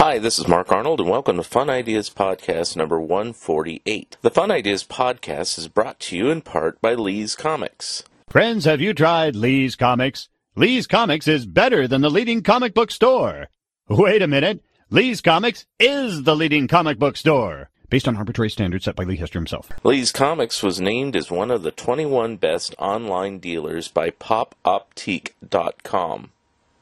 Hi, this is Mark Arnold, and welcome to Fun Ideas Podcast number 148. The Fun Ideas Podcast is brought to you in part by Lee's Comics. Friends, have you tried Lee's Comics? Lee's Comics is better than the leading comic book store. Wait a minute. Lee's Comics is the leading comic book store. Based on arbitrary standards set by Lee Hester himself. Lee's Comics was named as one of the 21 best online dealers by popoptiq.com.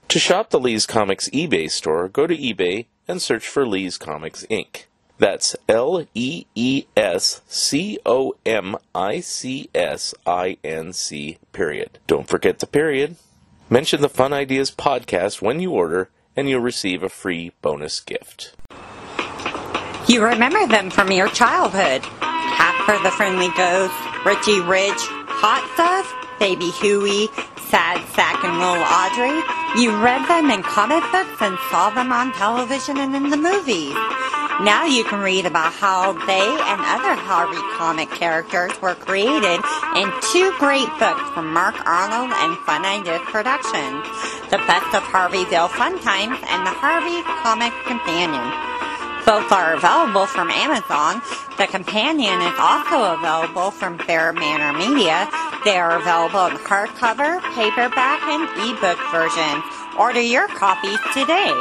To shop the Lee's Comics eBay store, go to eBay and search for Lee's Comics Inc. That's L E E S C O M I C S I N C, period. Don't forget the period. Mention the Fun Ideas podcast when you order, and you'll receive a free bonus gift. You remember them from your childhood. Casper the Friendly Ghost, Richie Rich, Hot Stuff, Baby Huey, Sad Sack and Little Audrey. You read them in comic books and saw them on television and in the movies. Now you can read about how they and other Harvey comic characters were created in two great books from Mark Arnold and Fun Ideas Productions, The Best of Harveyville Fun Times and The Harvey Comic Companion. Both are available from Amazon. The companion is also available from Bear Manor Media. They are available in hardcover, paperback, and ebook versions. Order your copies today.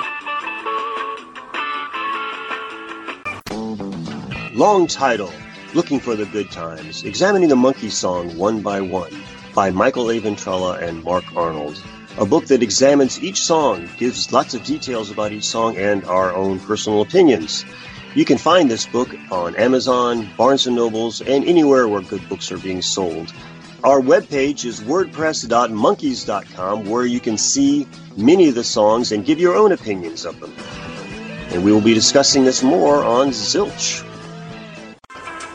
Long title Looking for the Good Times, examining the Monkees song one by one by Michael A. Ventrella and Mark Arnold. A book that examines each song, gives lots of details about each song, and our own personal opinions. You can find this book on Amazon, Barnes & Nobles, and anywhere where good books are being sold. Our webpage is wordpress.monkeys.com where you can see many of the songs and give your own opinions of them. And we will be discussing this more on Zilch.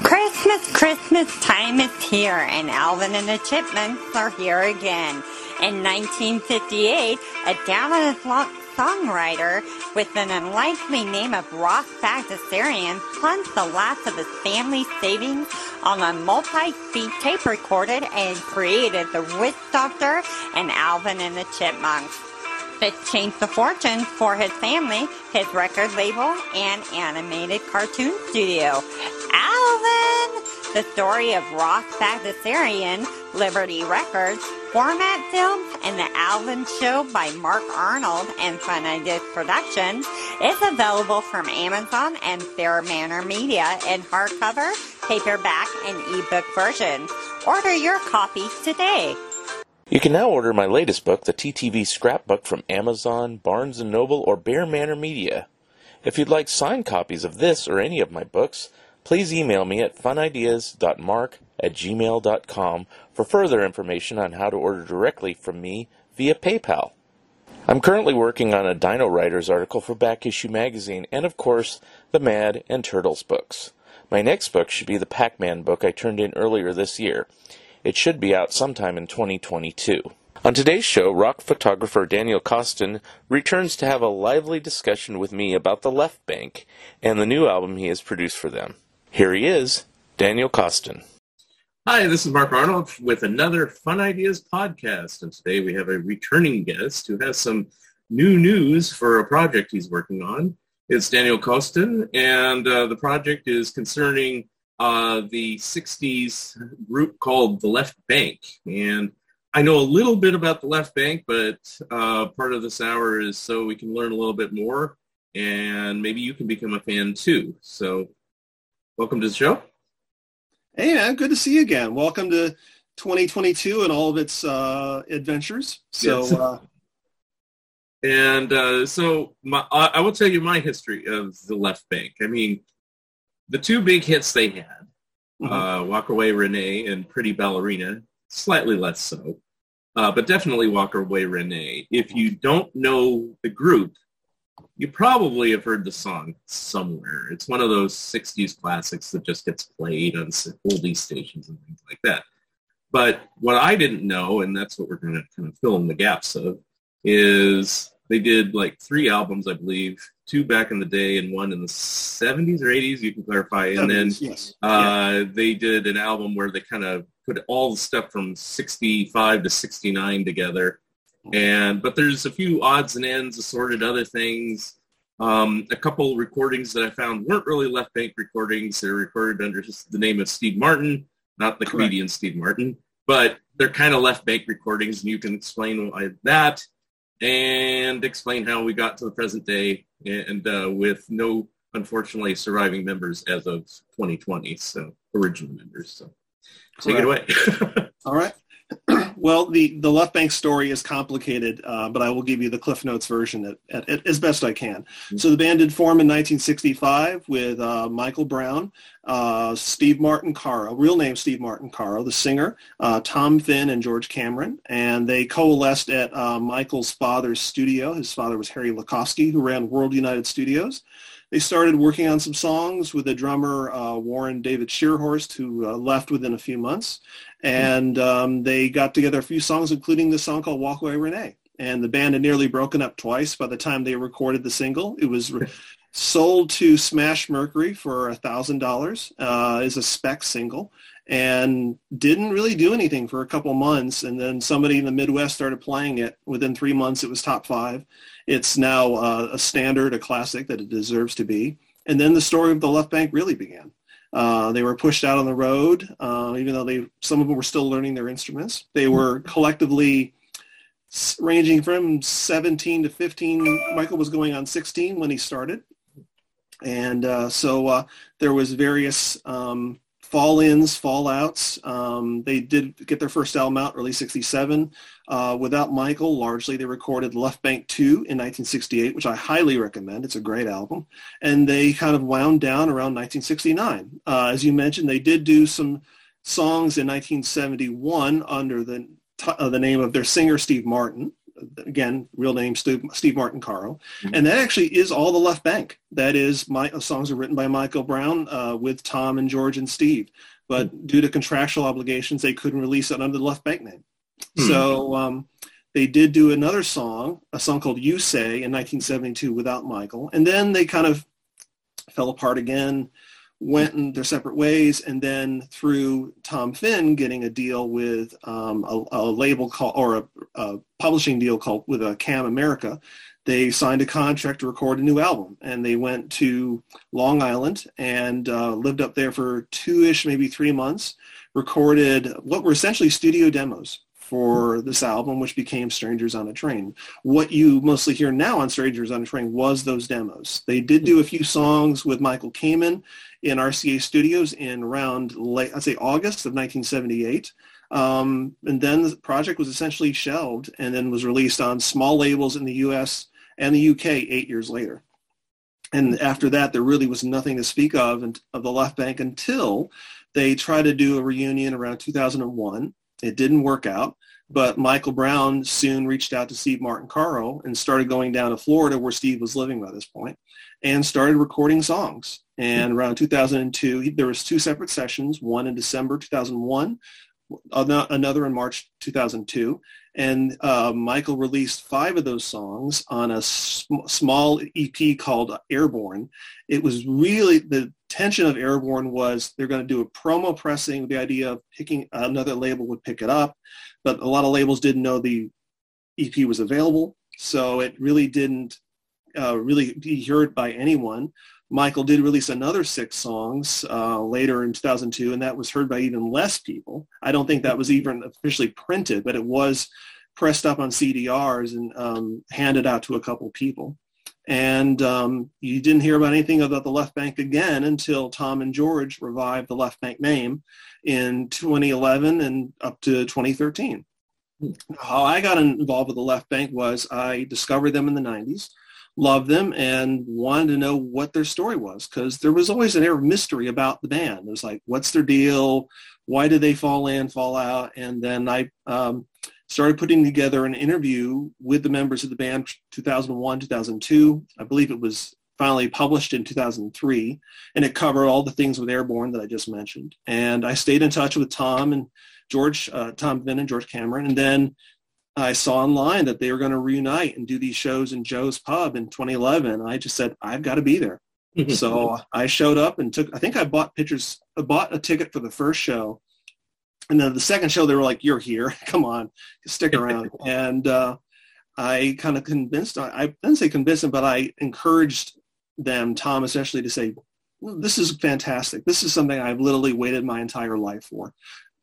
Christmas, Christmas time is here, and Alvin and the Chipmunks are here again. In 1958, a down on his luck songwriter with an unlikely name of Ross Bagdasarian plunged the last of his family's savings on a multi-speed tape recorded and created the Witch Doctor and Alvin and the Chipmunks. This changed the fortune for his family, his record label, and animated cartoon studio. Alvin! The story of Ross Bagdasarian, Liberty Records, Format Films, and The Alvin Show by Mark Arnold and Fun Ideas Productions is available from Amazon and Bear Manor Media in hardcover, paperback, and ebook versions. Order your copies today. You can now order my latest book, the TTV Scrapbook, from Amazon, Barnes & Noble, or Bear Manor Media. If you'd like signed copies of this or any of my books, please email me at funideas.mark at gmail.com for further information on how to order directly from me via PayPal. I'm currently working on a Dino-Riders article for Back Issue Magazine and, of course, the Mad and Turtles books. My next book should be the Pac Man book I turned in earlier this year. It should be out sometime in 2022. On today's show, rock photographer Daniel Coston returns to have a lively discussion with me about the Left Banke and the new album he has produced for them. Here he is, Daniel Coston. Hi, this is Mark Arnold with another Fun Ideas podcast. And today we have a returning guest who has some new news for a project he's working on. It's Daniel Coston, and uh, the project is concerning uh, the 60s group called the Left Banke. And I know a little bit about the Left Banke, but uh, part of this hour is so we can learn a little bit more, and maybe you can become a fan too. So welcome to the show. Hey, man, good to see you again. Welcome to 2022 and all of its uh, adventures. So, Yes. uh, And uh, so my, I I will tell you my history of the Left Banke. I mean, the two big hits they had, Mhm. uh, Walk Away Renee and Pretty Ballerina, slightly less so. uh, but definitely Walk Away Renee. If you don't know the group, you probably have heard the song somewhere. It's one of those 60s classics that just gets played on oldie stations and things like that. But what I didn't know, and that's what we're going to kind of fill in the gaps of, is they did like three albums, I believe, two back in the day and one in the 70s or 80s, you can clarify. And 70s, then yes. uh, yeah. they did an album where they kind of put all the stuff from 65 to 69 together. And but there's a few odds and ends, assorted other things. Um, a couple recordings that I found weren't really left banke recordings. They're recorded under the name of Steve Martin, not the Correct. comedian Steve Martin, but they're kind of left banke recordings, and you can explain why that and explain how we got to the present day and uh, with no unfortunately surviving members as of 2020 so original members so take it away all right well the the left banke story is complicated uh, but i will give you the cliff notes version at, at, at, as best i can. Mm-hmm. so the band did form in 1965 with uh, michael brown uh, steve martin caro real name steve martin caro the singer uh, tom finn and george cameron. And they coalesced at uh, michael's father's studio. His father was harry Lookofsky, who ran world united studios they started working on some songs with the drummer uh, Warren David Schierhorst, who uh, left within a few months. And um, they got together a few songs, including the song called Walk Away Renee. And the band had nearly broken up twice by the time they recorded the single. It was re- sold to Smash Mercury for a $1,000 uh, as a spec single and didn't really do anything for a couple months. And then somebody in the Midwest started playing it. Within three months, it was top five. It's now uh, a standard, a classic that it deserves to be. And then the story of the left bank really began. Uh, they were pushed out on the road, uh, even though they some of them were still learning their instruments. They were collectively ranging from 17 to 15. Michael was going on 16 when he started, and uh, so uh, there was various um, fall-ins, fallouts. Um, they did get their first album out early 67. Uh, without Michael, largely they recorded Left Banke 2 in 1968, which I highly recommend. It's a great album. And they kind of wound down around 1969. Uh, as you mentioned, they did do some songs in 1971 under the, uh, the name of their singer, Steve Martin again, real name Steve, Steve Martin Caro, mm-hmm. and that actually is all the left banke. That is my uh, songs are written by Michael Brown uh, with Tom and George and Steve, but mm-hmm. due to contractual obligations, they couldn't release it under the left banke name. Mm-hmm. So um, they did do another song, a song called "You Say" in 1972 without Michael, and then they kind of fell apart again went in their separate ways, and then through Tom Finn getting a deal with um, a, a, label called or a, a, publishing deal called with a uh, Camerica, they signed a contract to record a new album, and they went to Long Island and uh, lived up there for two-ish, maybe three months. Recorded what were essentially studio demos for this album, which became Strangers on a Train. What you mostly hear now on Strangers on a Train was those demos. They did do a few songs with Michael Kamen in RCA Studios in around late, I'd say August of 1978. Um, and then the project was essentially shelved and then was released on small labels in the US and the UK eight years later. And after that, there really was nothing to speak of of the Left Banke until they tried to do a reunion around 2001 it didn't work out, but Michael Brown soon reached out to Steve Martin Caro and started going down to Florida where Steve was living by this point and started recording songs. And around 2002, there was two separate sessions, one in December 2001, another in March 2002. And uh, Michael released five of those songs on a sm- small EP called Airborne. It was really, the tension of Airborne was they're going to do a promo pressing the idea of picking, another label would pick it up. But a lot of labels didn't know the EP was available. So it really didn't uh, really be heard by anyone. Michael did release another six songs uh, later in 2002, and that was heard by even less people. I don't think that was even officially printed, but it was pressed up on CDRs and um, handed out to a couple people. And um, you didn't hear about anything about the left banke again until Tom and George revived the left banke name in 2011 and up to 2013. How I got involved with the left banke was I discovered them in the 90s loved them and wanted to know what their story was because there was always an air of mystery about the band. It was like, what's their deal? Why did they fall in, fall out? And then I um, started putting together an interview with the members of the band 2001, 2002. I believe it was finally published in 2003, and it covered all the things with Airborne that I just mentioned. And I stayed in touch with Tom and George, uh, Tom Finn and George Cameron, and then I saw online that they were going to reunite and do these shows in Joe's Pub in 2011. I just said, I've got to be there. so I showed up and took, I think I bought pictures, I bought a ticket for the first show. And then the second show, they were like, you're here. Come on, stick around. and uh, I kind of convinced, I didn't say convinced them, but I encouraged them, Tom especially, to say, this is fantastic. This is something I've literally waited my entire life for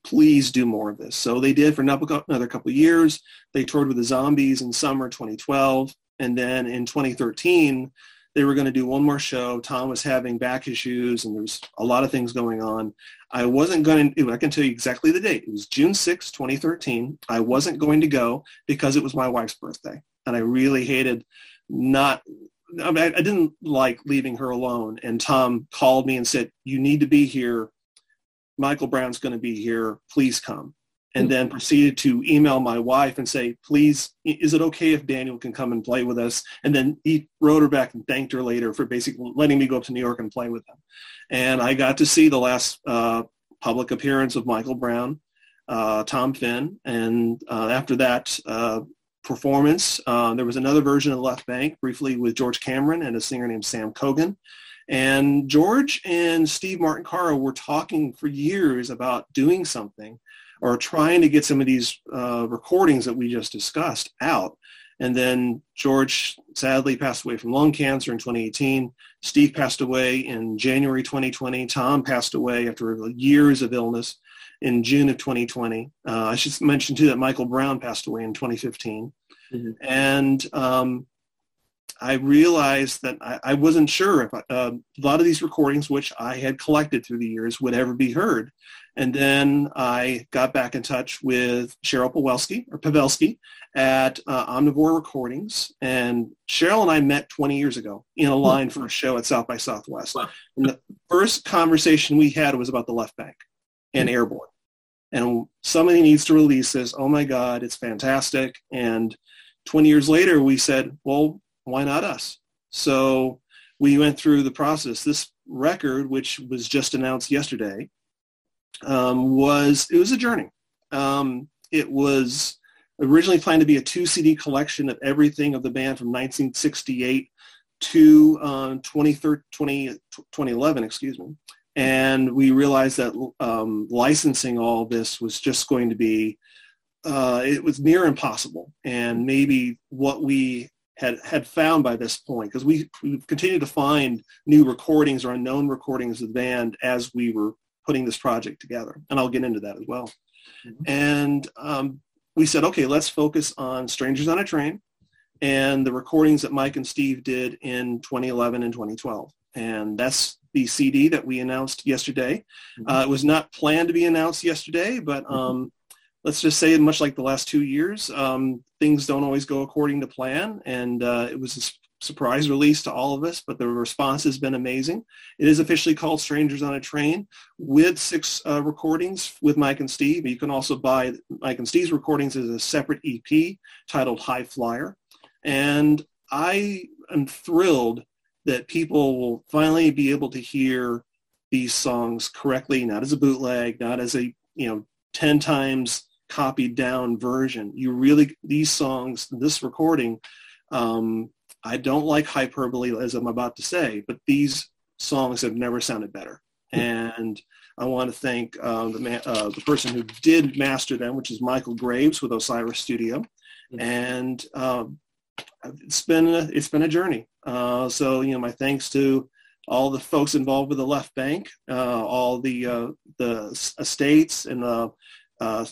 please do more of this. So they did for another couple years. They toured with the Zombies in summer 2012. And then in 2013, they were going to do one more show. Tom was having back issues and there was a lot of things going on. I wasn't going to, I can tell you exactly the date. It was June 6, 2013. I wasn't going to go because it was my wife's birthday. And I really hated not, I, mean, I didn't like leaving her alone. And Tom called me and said, you need to be here Michael Brown's going to be here. Please come. And hmm. then proceeded to email my wife and say, please, is it okay if Daniel can come and play with us? And then he wrote her back and thanked her later for basically letting me go up to New York and play with them. And I got to see the last uh, public appearance of Michael Brown, uh, Tom Finn. And uh, after that uh, performance, uh, there was another version of Left Banke briefly with George Cameron and a singer named Sam Cogan. And George and Steve Martin Caro were talking for years about doing something or trying to get some of these uh, recordings that we just discussed out. And then George sadly passed away from lung cancer in 2018. Steve passed away in January 2020. Tom passed away after years of illness in June of 2020. Uh, I should mention too that Michael Brown passed away in 2015. Mm-hmm. And um, I realized that I, I wasn't sure if I, uh, a lot of these recordings, which I had collected through the years, would ever be heard. And then I got back in touch with Cheryl Pawelski or Pavelski at uh, Omnivore Recordings. And Cheryl and I met 20 years ago in a line for a show at South by Southwest. Wow. And the first conversation we had was about the left banke and mm-hmm. airborne. And somebody needs to release this. Oh my God, it's fantastic. And 20 years later, we said, well, why not us? So we went through the process. This record, which was just announced yesterday, um, was it was a journey. Um, it was originally planned to be a two CD collection of everything of the band from 1968 to uh, 20, 2011, excuse me. And we realized that um, licensing all this was just going to be, uh, it was near impossible. And maybe what we had had found by this point because we we continued to find new recordings or unknown recordings of the band as we were putting this project together, and I'll get into that as well. Mm-hmm. And um, we said, okay, let's focus on "Strangers on a Train" and the recordings that Mike and Steve did in 2011 and 2012, and that's the CD that we announced yesterday. Mm-hmm. Uh, it was not planned to be announced yesterday, but mm-hmm. um, let's just say, much like the last two years, um, things don't always go according to plan. And uh, it was a surprise release to all of us, but the response has been amazing. It is officially called Strangers on a Train with six uh, recordings with Mike and Steve. You can also buy Mike and Steve's recordings as a separate EP titled High Flyer. And I am thrilled that people will finally be able to hear these songs correctly, not as a bootleg, not as a, you know, 10 times copied down version. You really, these songs, this recording, um, I don't like hyperbole as I'm about to say, but these songs have never sounded better. And I want to thank uh, the, man, uh, the person who did master them, which is Michael Graves with Osiris Studio. And um, it's been a, it's been a journey. Uh, so you know, my thanks to all the folks involved with the Left Banke, uh, all the uh, the estates and the uh,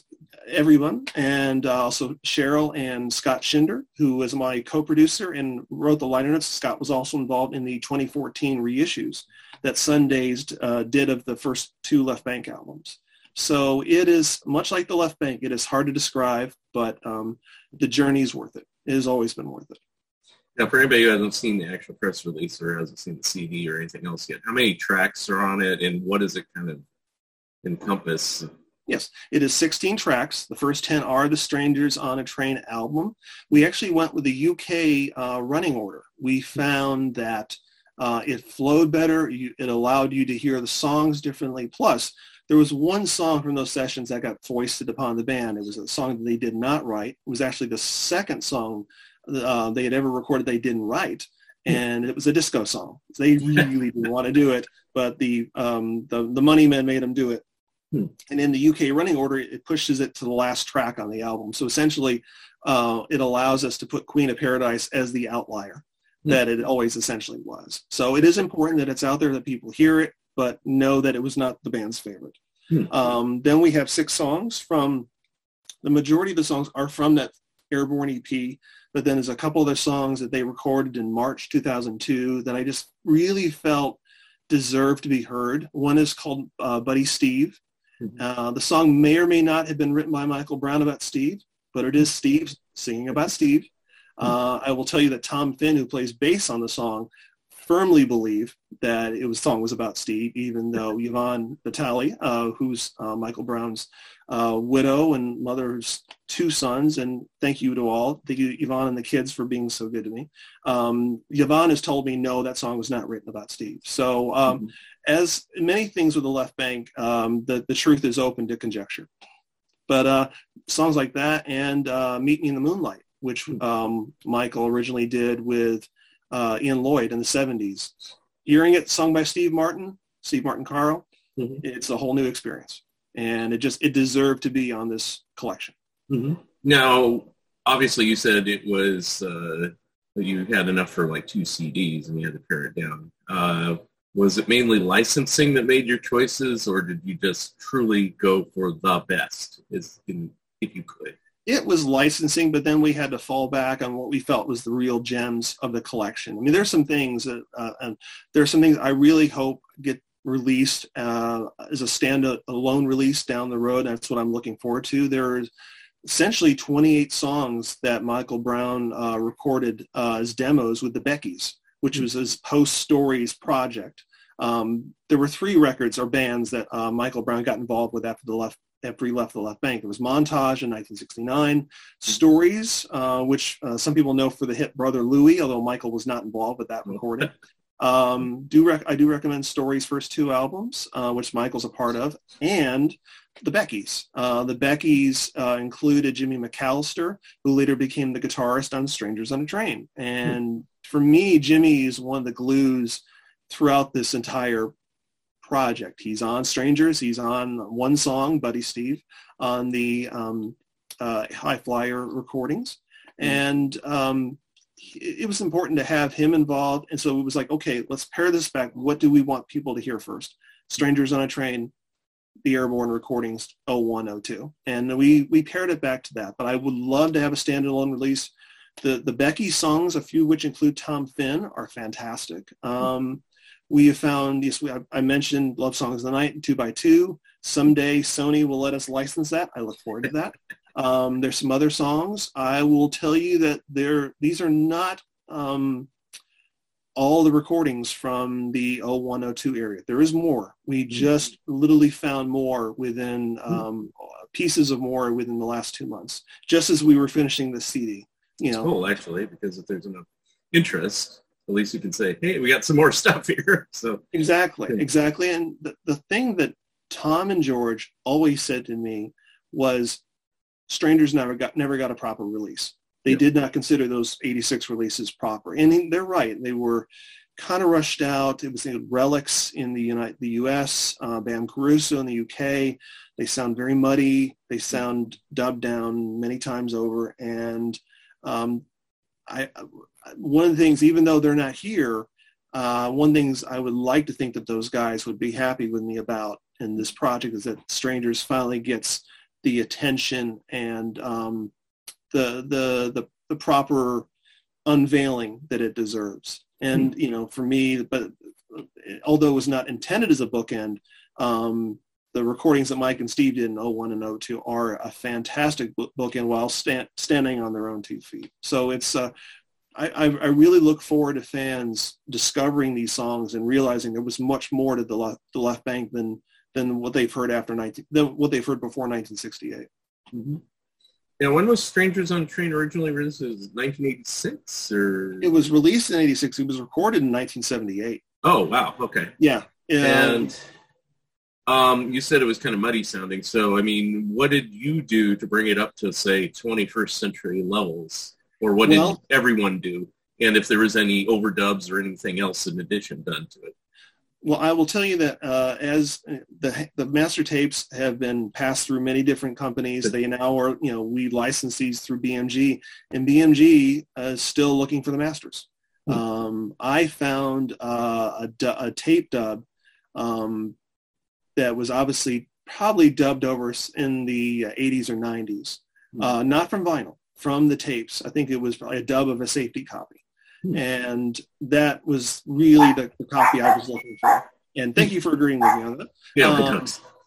everyone, and uh, also Cheryl and Scott Schinder, who was my co-producer and wrote the liner notes. Scott was also involved in the 2014 reissues that Sundazed uh, did of the first two Left Banke albums. So it is much like the Left Banke. It is hard to describe, but um, the journey is worth it. It has always been worth it. Now, for anybody who hasn't seen the actual press release or hasn't seen the CD or anything else yet, how many tracks are on it, and what does it kind of encompass Yes, it is 16 tracks. The first 10 are the Strangers on a Train album. We actually went with the UK uh, running order. We found that uh, it flowed better. You, it allowed you to hear the songs differently. Plus, there was one song from those sessions that got foisted upon the band. It was a song that they did not write. It was actually the second song uh, they had ever recorded they didn't write and it was a disco song. They really didn't want to do it, but the um, the the money men made them do it. Hmm. And in the UK running order, it pushes it to the last track on the album. So essentially, uh, it allows us to put Queen of Paradise as the outlier hmm. that it always essentially was. So it is important that it's out there that people hear it, but know that it was not the band's favorite. Hmm. Um, then we have six songs from, the majority of the songs are from that Airborne EP, but then there's a couple other songs that they recorded in March 2002 that I just really felt deserved to be heard. One is called uh, Buddy Steve. Uh, the song may or may not have been written by Michael Brown about Steve, but it is Steve singing about Steve. Mm-hmm. Uh, I will tell you that Tom Finn, who plays bass on the song, firmly believe that it was song was about Steve, even though Yvonne Vitale, uh, who's uh, Michael Brown's uh, widow and mother of two sons, and thank you to all, thank you Yvonne and the kids for being so good to me. Um, Yvonne has told me no, that song was not written about Steve. So um, mm-hmm as many things with the left banke, um, the, the truth is open to conjecture. But uh, songs like that and uh, Meet Me in the Moonlight, which um, Michael originally did with uh, Ian Lloyd in the 70s. Hearing it sung by Steve Martin, Steve Martin Caro, mm-hmm. it's a whole new experience. And it just, it deserved to be on this collection. Mm-hmm. Now, obviously you said it was, uh, you had enough for like two CDs and you had to pare it down. Uh, was it mainly licensing that made your choices, or did you just truly go for the best, if you could? It was licensing, but then we had to fall back on what we felt was the real gems of the collection. I mean, there's some things that, uh, and there's some things I really hope get released uh, as a standalone release down the road. That's what I'm looking forward to. There's essentially 28 songs that Michael Brown uh, recorded uh, as demos with the Beckies, which was his post stories project. Um, there were three records or bands that uh, Michael Brown got involved with after the left after he left the left banke. It was Montage in 1969, Stories, uh, which uh, some people know for the hit Brother Louie, although Michael was not involved with that recording. Um, do rec- I do recommend Stories' first two albums, uh, which Michael's a part of, and the Beckies. Uh, the Beckies uh, included Jimmy McAllister, who later became the guitarist on Strangers on a Train. And for me, Jimmy is one of the glues throughout this entire project. He's on Strangers. He's on one song, Buddy Steve, on the um, uh, High Flyer recordings. Mm-hmm. And um, it was important to have him involved. And so it was like, okay, let's pare this back. What do we want people to hear first? Strangers on a Train, the Airborne recordings 0102. And we, we paired it back to that. But I would love to have a standalone release. The, the Becky songs, a few which include Tom Finn, are fantastic. Um, we have found, yes, we, I, I mentioned Love Songs of the Night, 2 by 2 Someday Sony will let us license that. I look forward to that. Um, there's some other songs. I will tell you that there, these are not um, all the recordings from the 0102 area. There is more. We mm-hmm. just literally found more within mm-hmm. um, pieces of more within the last two months, just as we were finishing the CD. You know, cool actually, because if there's enough interest, at least you can say, hey, we got some more stuff here. So exactly, exactly. And the, the thing that Tom and George always said to me was, strangers never got never got a proper release. They did not consider those 86 releases proper, and they're right. They were kind of rushed out. It was you know, Relics in the United, the U.S., uh, Bam Caruso in the U.K. They sound very muddy. They sound dubbed down many times over, and um, I, one of the things, even though they're not here, uh, one things I would like to think that those guys would be happy with me about in this project is that Strangers finally gets the attention and um, the, the the the proper unveiling that it deserves. And mm-hmm. you know, for me, but although it was not intended as a bookend, um, the recordings that Mike and Steve did in 01 and 02 are a fantastic bookend while stand, standing on their own two feet. So it's uh, I, I, really look forward to fans discovering these songs and realizing there was much more to the left, the left banke than than what they've heard after 19, than what they've heard before 1968. Mm-hmm. Now, when was Strangers on Train originally released? Was it 1986 or? It was released in 86. It was recorded in 1978. Oh, wow. Okay. Yeah. And um, you said it was kind of muddy sounding. So, I mean, what did you do to bring it up to, say, 21st century levels? Or what well, did everyone do? And if there was any overdubs or anything else in addition done to it? Well, I will tell you that uh, as the the master tapes have been passed through many different companies, they now are you know we license these through BMG, and BMG is still looking for the masters. Mm-hmm. Um, I found uh, a, a, tape dub um, that was obviously probably dubbed over in the 80s or 90s, mm-hmm. uh, not from vinyl, from the tapes. I think it was probably a dub of a safety copy. Hmm. And that was really the, the, copy I was looking for. And thank you for agreeing with me on that. Yeah, um,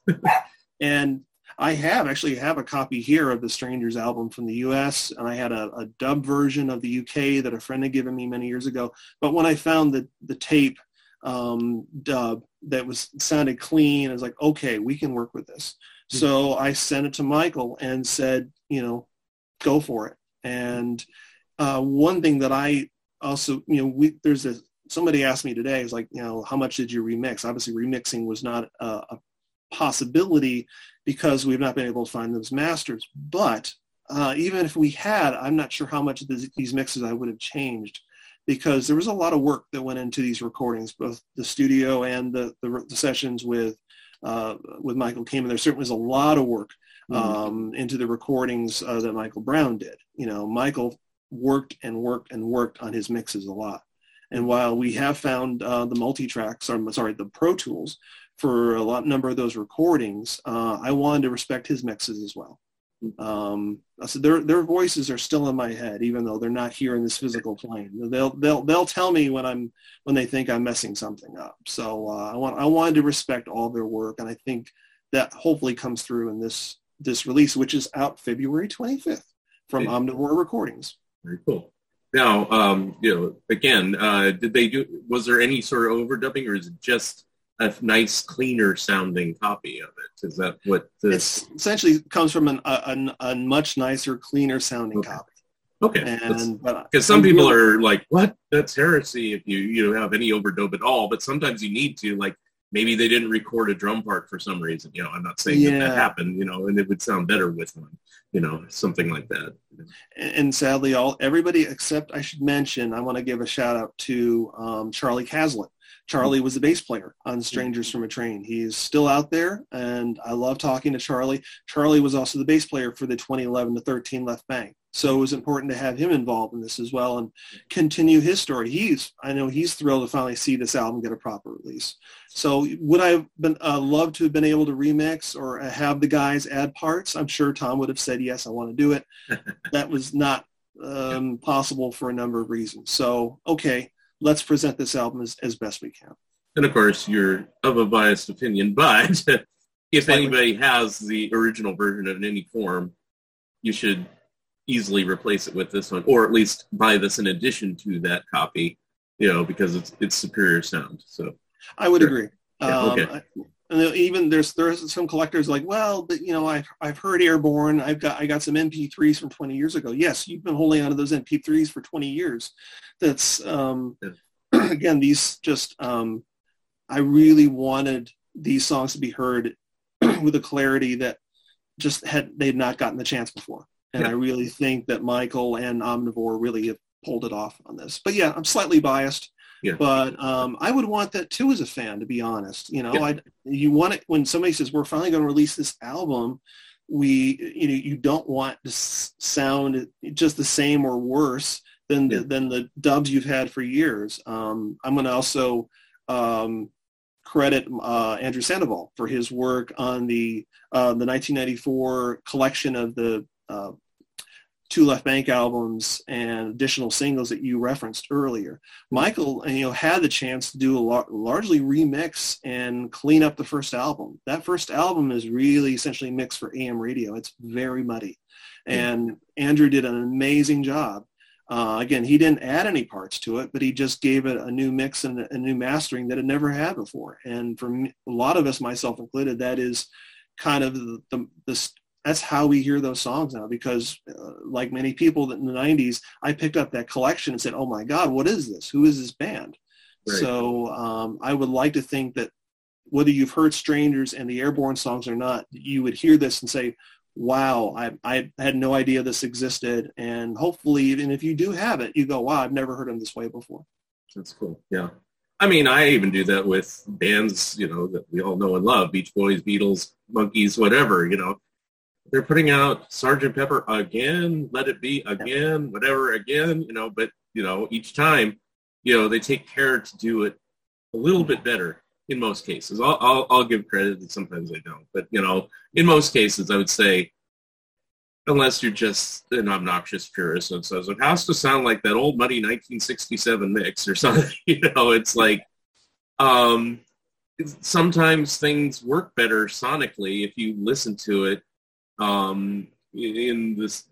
and I have actually have a copy here of the Strangers album from the U.S. and I had a, a, dub version of the U.K. that a friend had given me many years ago. But when I found the the tape um, dub that was sounded clean, I was like, okay, we can work with this. Mm-hmm. So I sent it to Michael and said, you know, go for it. And uh, one thing that I also, you know, we, there's a, somebody asked me today, is like, you know, how much did you remix? Obviously remixing was not a, a possibility because we've not been able to find those masters. But uh, even if we had, I'm not sure how much of this, these mixes I would have changed because there was a lot of work that went into these recordings, both the studio and the, the, the sessions with uh, with Michael Kamen. There certainly was a lot of work mm-hmm. um, mm-hmm. into the recordings uh, that Michael Brown did. You know, Michael worked and worked and worked on his mixes a lot. And while we have found uh, the multi-tracks, or sorry, the Pro Tools for a lot number of those recordings, uh, I wanted to respect his mixes as well. Um, said their their voices are still in my head, even though they're not here in this physical plane. They'll they'll they'll tell me when I'm when they think I'm messing something up. So uh, I want I wanted to respect all their work, and I think that hopefully comes through in this this release, which is out February 25th from Omnivore Recordings. Very cool. Now, um, you know, again, uh, did they do? Was there any sort of overdubbing, or is it just a nice, cleaner sounding copy of it? Is that what this it's essentially comes from an, a, a, much nicer, cleaner sounding okay. copy? Okay, because some people are like, "What? That's heresy!" If you you have any overdub at all, but sometimes you need to. Like maybe they didn't record a drum part for some reason. You know, I'm not saying yeah. that, that happened. You know, and it would sound better with one. You know, something like that. And, and sadly, all everybody except I should mention, I want to give a shout out to um, Charlie Caslett. Charlie was the bass player on Strangers from a Train. He's still out there, and I love talking to Charlie. Charlie was also the bass player for the 2011 to 13 Left Banke. So it was important to have him involved in this as well and continue his story. He's, I know he's thrilled to finally see this album get a proper release. So would I have been uh, loved to have been able to remix or have the guys add parts? I'm sure Tom would have said yes, I want to do it. that was not um, possible for a number of reasons. So okay, let's present this album as, as best we can. And of course, you're of a biased opinion, but if anybody has the original version in any form, you should easily replace it with this one, or at least buy this in addition to that copy, you know, because it's it's superior sound. So I would sure. agree. Yeah, um, okay. and even there's there's some collectors like, well, but you know, I've I've heard Airborne. I've got I got some MP3s from 20 years ago. Yes, you've been holding on to those MP3s for 20 years. That's um, yeah. again, these just um, I really wanted these songs to be heard with a clarity that just had they'd not gotten the chance before. And yeah. I really think that Michael and Omnivore really have pulled it off on this. But yeah, I'm slightly biased. Yeah. But um, I would want that too as a fan, to be honest. You know, yeah. I you want it when somebody says we're finally going to release this album. We, you know, you don't want to sound just the same or worse than the, than the dubs you've had for years. Um, I'm going to also um, credit uh, Andrew Sandoval for his work on the uh, the 1994 collection of the uh, two Left banke albums and additional singles that you referenced earlier. Michael, you know, had the chance to do a lot, largely remix and clean up the first album. That first album is really essentially mixed for AM radio. It's very muddy, and Andrew did an amazing job. Uh, again, he didn't add any parts to it, but he just gave it a new mix and a new mastering that it never had before. And for me, a lot of us, myself included, that is kind of the, the, the that's how we hear those songs now because uh, like many people in the 90s i picked up that collection and said oh my god what is this? Who is this band? Right. so um, i would like to think that whether you've heard strangers and the airborne songs or not you would hear this and say wow I, I had no idea this existed. And hopefully even if you do have it you go wow i've never heard them this way before. That's cool. Yeah. I mean, I even do that with bands, you know, that we all know and love, Beach Boys, Beatles, Monkees, whatever, you know they're putting out Sergeant Pepper again, Let It Be again, whatever again, you know, but, you know, each time, you know, they take care to do it a little bit better in most cases. I'll, I'll, I'll give credit and sometimes I don't. But, you know, in most cases, I would say, unless you're just an obnoxious purist and says, it has to sound like that old muddy 1967 mix or something, you know, it's like, um, sometimes things work better sonically if you listen to it um, in this,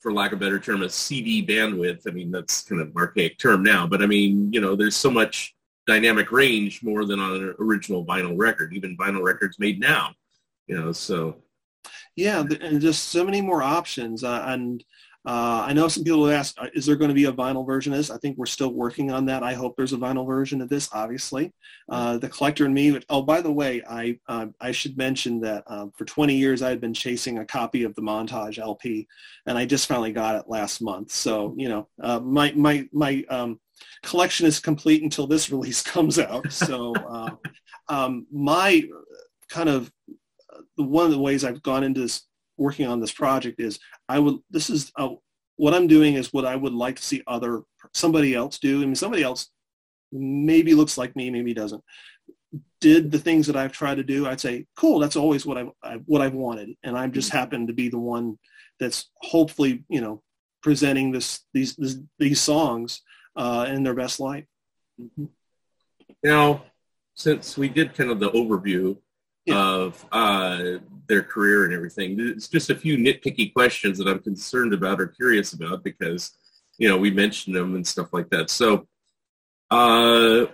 for lack of a better term, a CD bandwidth. I mean, that's kind of archaic term now, but I mean, you know, there's so much dynamic range more than on an original vinyl record, even vinyl records made now, you know, so. Yeah, and just so many more options. Uh, and uh, I know some people have asked, uh, is there going to be a vinyl version of this? I think we're still working on that. I hope there's a vinyl version of this, obviously. Uh, the Collector and Me, oh, by the way, I, uh, I should mention that um, for 20 years I had been chasing a copy of the Montage LP, and I just finally got it last month. So, you know, uh, my, my, my um, collection is complete until this release comes out. So uh, um, my kind of, one of the ways I've gone into this working on this project is I would this is uh, what I'm doing is what I would like to see other somebody else do. I mean, somebody else maybe looks like me, maybe doesn't. Did the things that I've tried to do? I'd say, cool. That's always what I, I what I've wanted, and I'm just mm-hmm. happen to be the one that's hopefully you know presenting this these this, these songs uh, in their best light. Mm-hmm. Now, since we did kind of the overview yeah. of uh, their career and everything. It's just a few nitpicky questions that I'm concerned about or curious about because, you know, we mentioned them and stuff like that. So uh,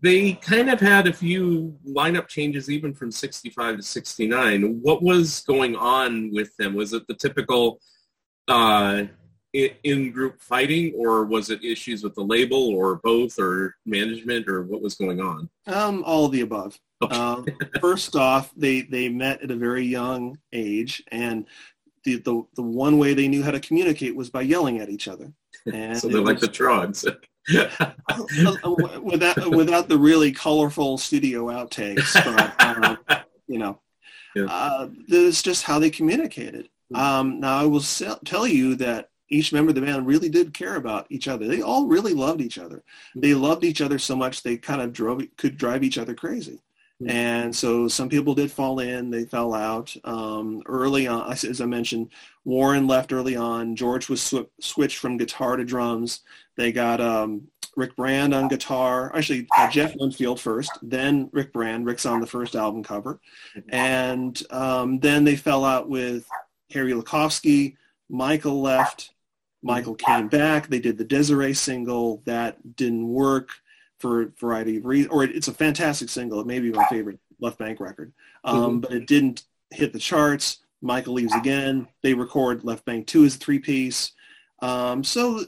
they kind of had a few lineup changes even from 65 to 69. What was going on with them? Was it the typical uh, in-group fighting or was it issues with the label or both or management or what was going on? Um, all of the above. Okay. uh, first off, they, they met at a very young age and the, the, the one way they knew how to communicate was by yelling at each other. And so they're like the Troggs. without, without the really colorful studio outtakes, but, uh, you know, yeah. uh, this just how they communicated. Hmm. Um, now I will tell you that each member of the band really did care about each other. They all really loved each other. They loved each other so much they kind of drove could drive each other crazy. And so some people did fall in, they fell out. Um, early on, as I mentioned, Warren left early on. George was sw- switched from guitar to drums. They got um, Rick Brand on guitar. Actually, uh, Jeff Winfield first, then Rick Brand. Rick's on the first album cover. And um, then they fell out with Harry Lookofsky. Michael left. Michael came back. They did the Desiree single. That didn't work for a variety of reasons. Or it's a fantastic single. It may be my favorite Left Banke record. Um, mm-hmm. But it didn't hit the charts. Michael leaves again. They record Left Banke 2 as a three-piece. Um, so,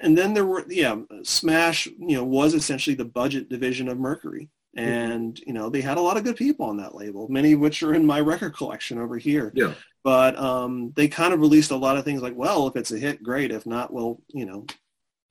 and then there were, yeah, Smash, you know, was essentially the budget division of Mercury. And, you know, they had a lot of good people on that label, many of which are in my record collection over here. Yeah. But um, they kind of released a lot of things like, well, if it's a hit, great. If not, well, you know,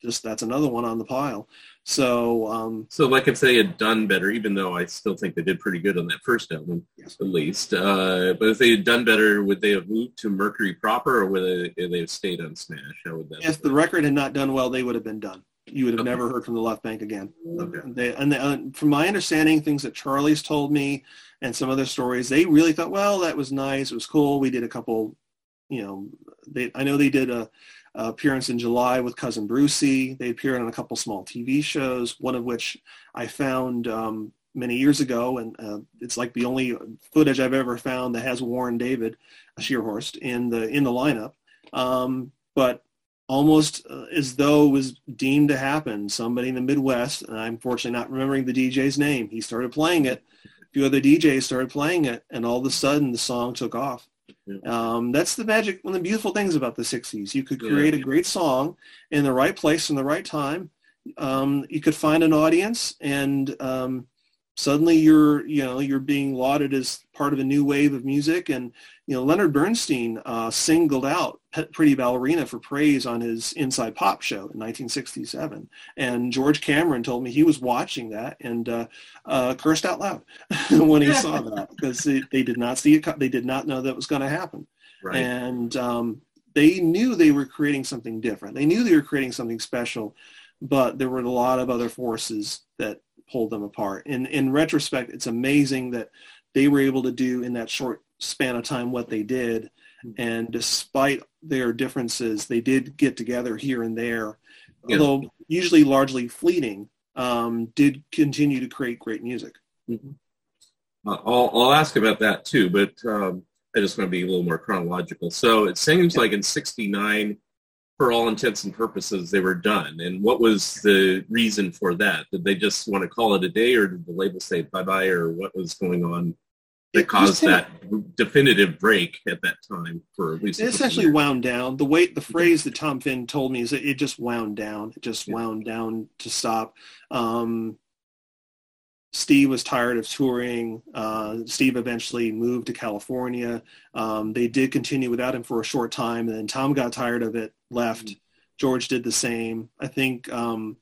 just that's another one on the pile. So, um, so like if they had done better, even though I still think they did pretty good on that first album, yes. at least. Uh, but if they had done better, would they have moved to Mercury proper, or would they, they have stayed on Smash? How would that? If the record had not done well, they would have been done. You would have okay. never heard from the Left banke again. Okay. They, and, they, and from my understanding, things that Charlie's told me, and some other stories, they really thought, well, that was nice. It was cool. We did a couple, you know, they, I know they did a, a appearance in July with Cousin Brucey. They appeared on a couple small TV shows, one of which I found um, many years ago, and uh, it's like the only footage I've ever found that has Warren David Schierhorst in the in the lineup. Um, but almost uh, as though it was deemed to happen. Somebody in the Midwest, and I'm fortunately not remembering the DJ's name, he started playing it. A few other DJs started playing it, and all of a sudden the song took off. Um, that's the magic, one of the beautiful things about the 60s. You could create a great song in the right place in the right time. Um, you could find an audience and um, suddenly you're you know you're being lauded as part of a new wave of music and you know leonard bernstein uh, singled out pretty ballerina for praise on his inside pop show in 1967 and george cameron told me he was watching that and uh, uh, cursed out loud when he saw that because they, they, did not see it they did not know that was going to happen right. and um, they knew they were creating something different they knew they were creating something special but there were a lot of other forces that pulled them apart. And in retrospect, it's amazing that they were able to do in that short span of time what they did. And despite their differences, they did get together here and there, yeah. although usually largely fleeting, um, did continue to create great music. Mm-hmm. Uh, I'll, I'll ask about that too, but um, I just want to be a little more chronological. So it seems like in 69, for all intents and purposes, they were done. And what was the reason for that? Did they just want to call it a day, or did the label say bye-bye, or what was going on that caused that definitive break at that time for at least? It essentially wound down. The way the phrase that Tom Finn told me is that it just wound down. It just yeah. wound down to stop. Um, Steve was tired of touring. Uh, Steve eventually moved to California. Um, they did continue without him for a short time, and then Tom got tired of it, left. Mm-hmm. George did the same. I think um,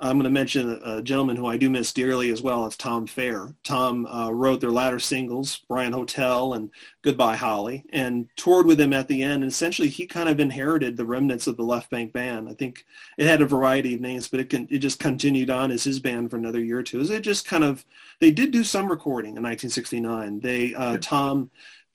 I'm going to mention a, gentleman who I do miss dearly as well. It's Tom Feher. Tom uh, wrote their latter singles, Bryant Hotel and Goodbye Holly, and toured with them at the end. And essentially, he kind of inherited the remnants of the Left Banke Band. I think it had a variety of names, but it can, it just continued on as his band for another year or two. It just kind of they did do some recording in 1969. They uh, Tom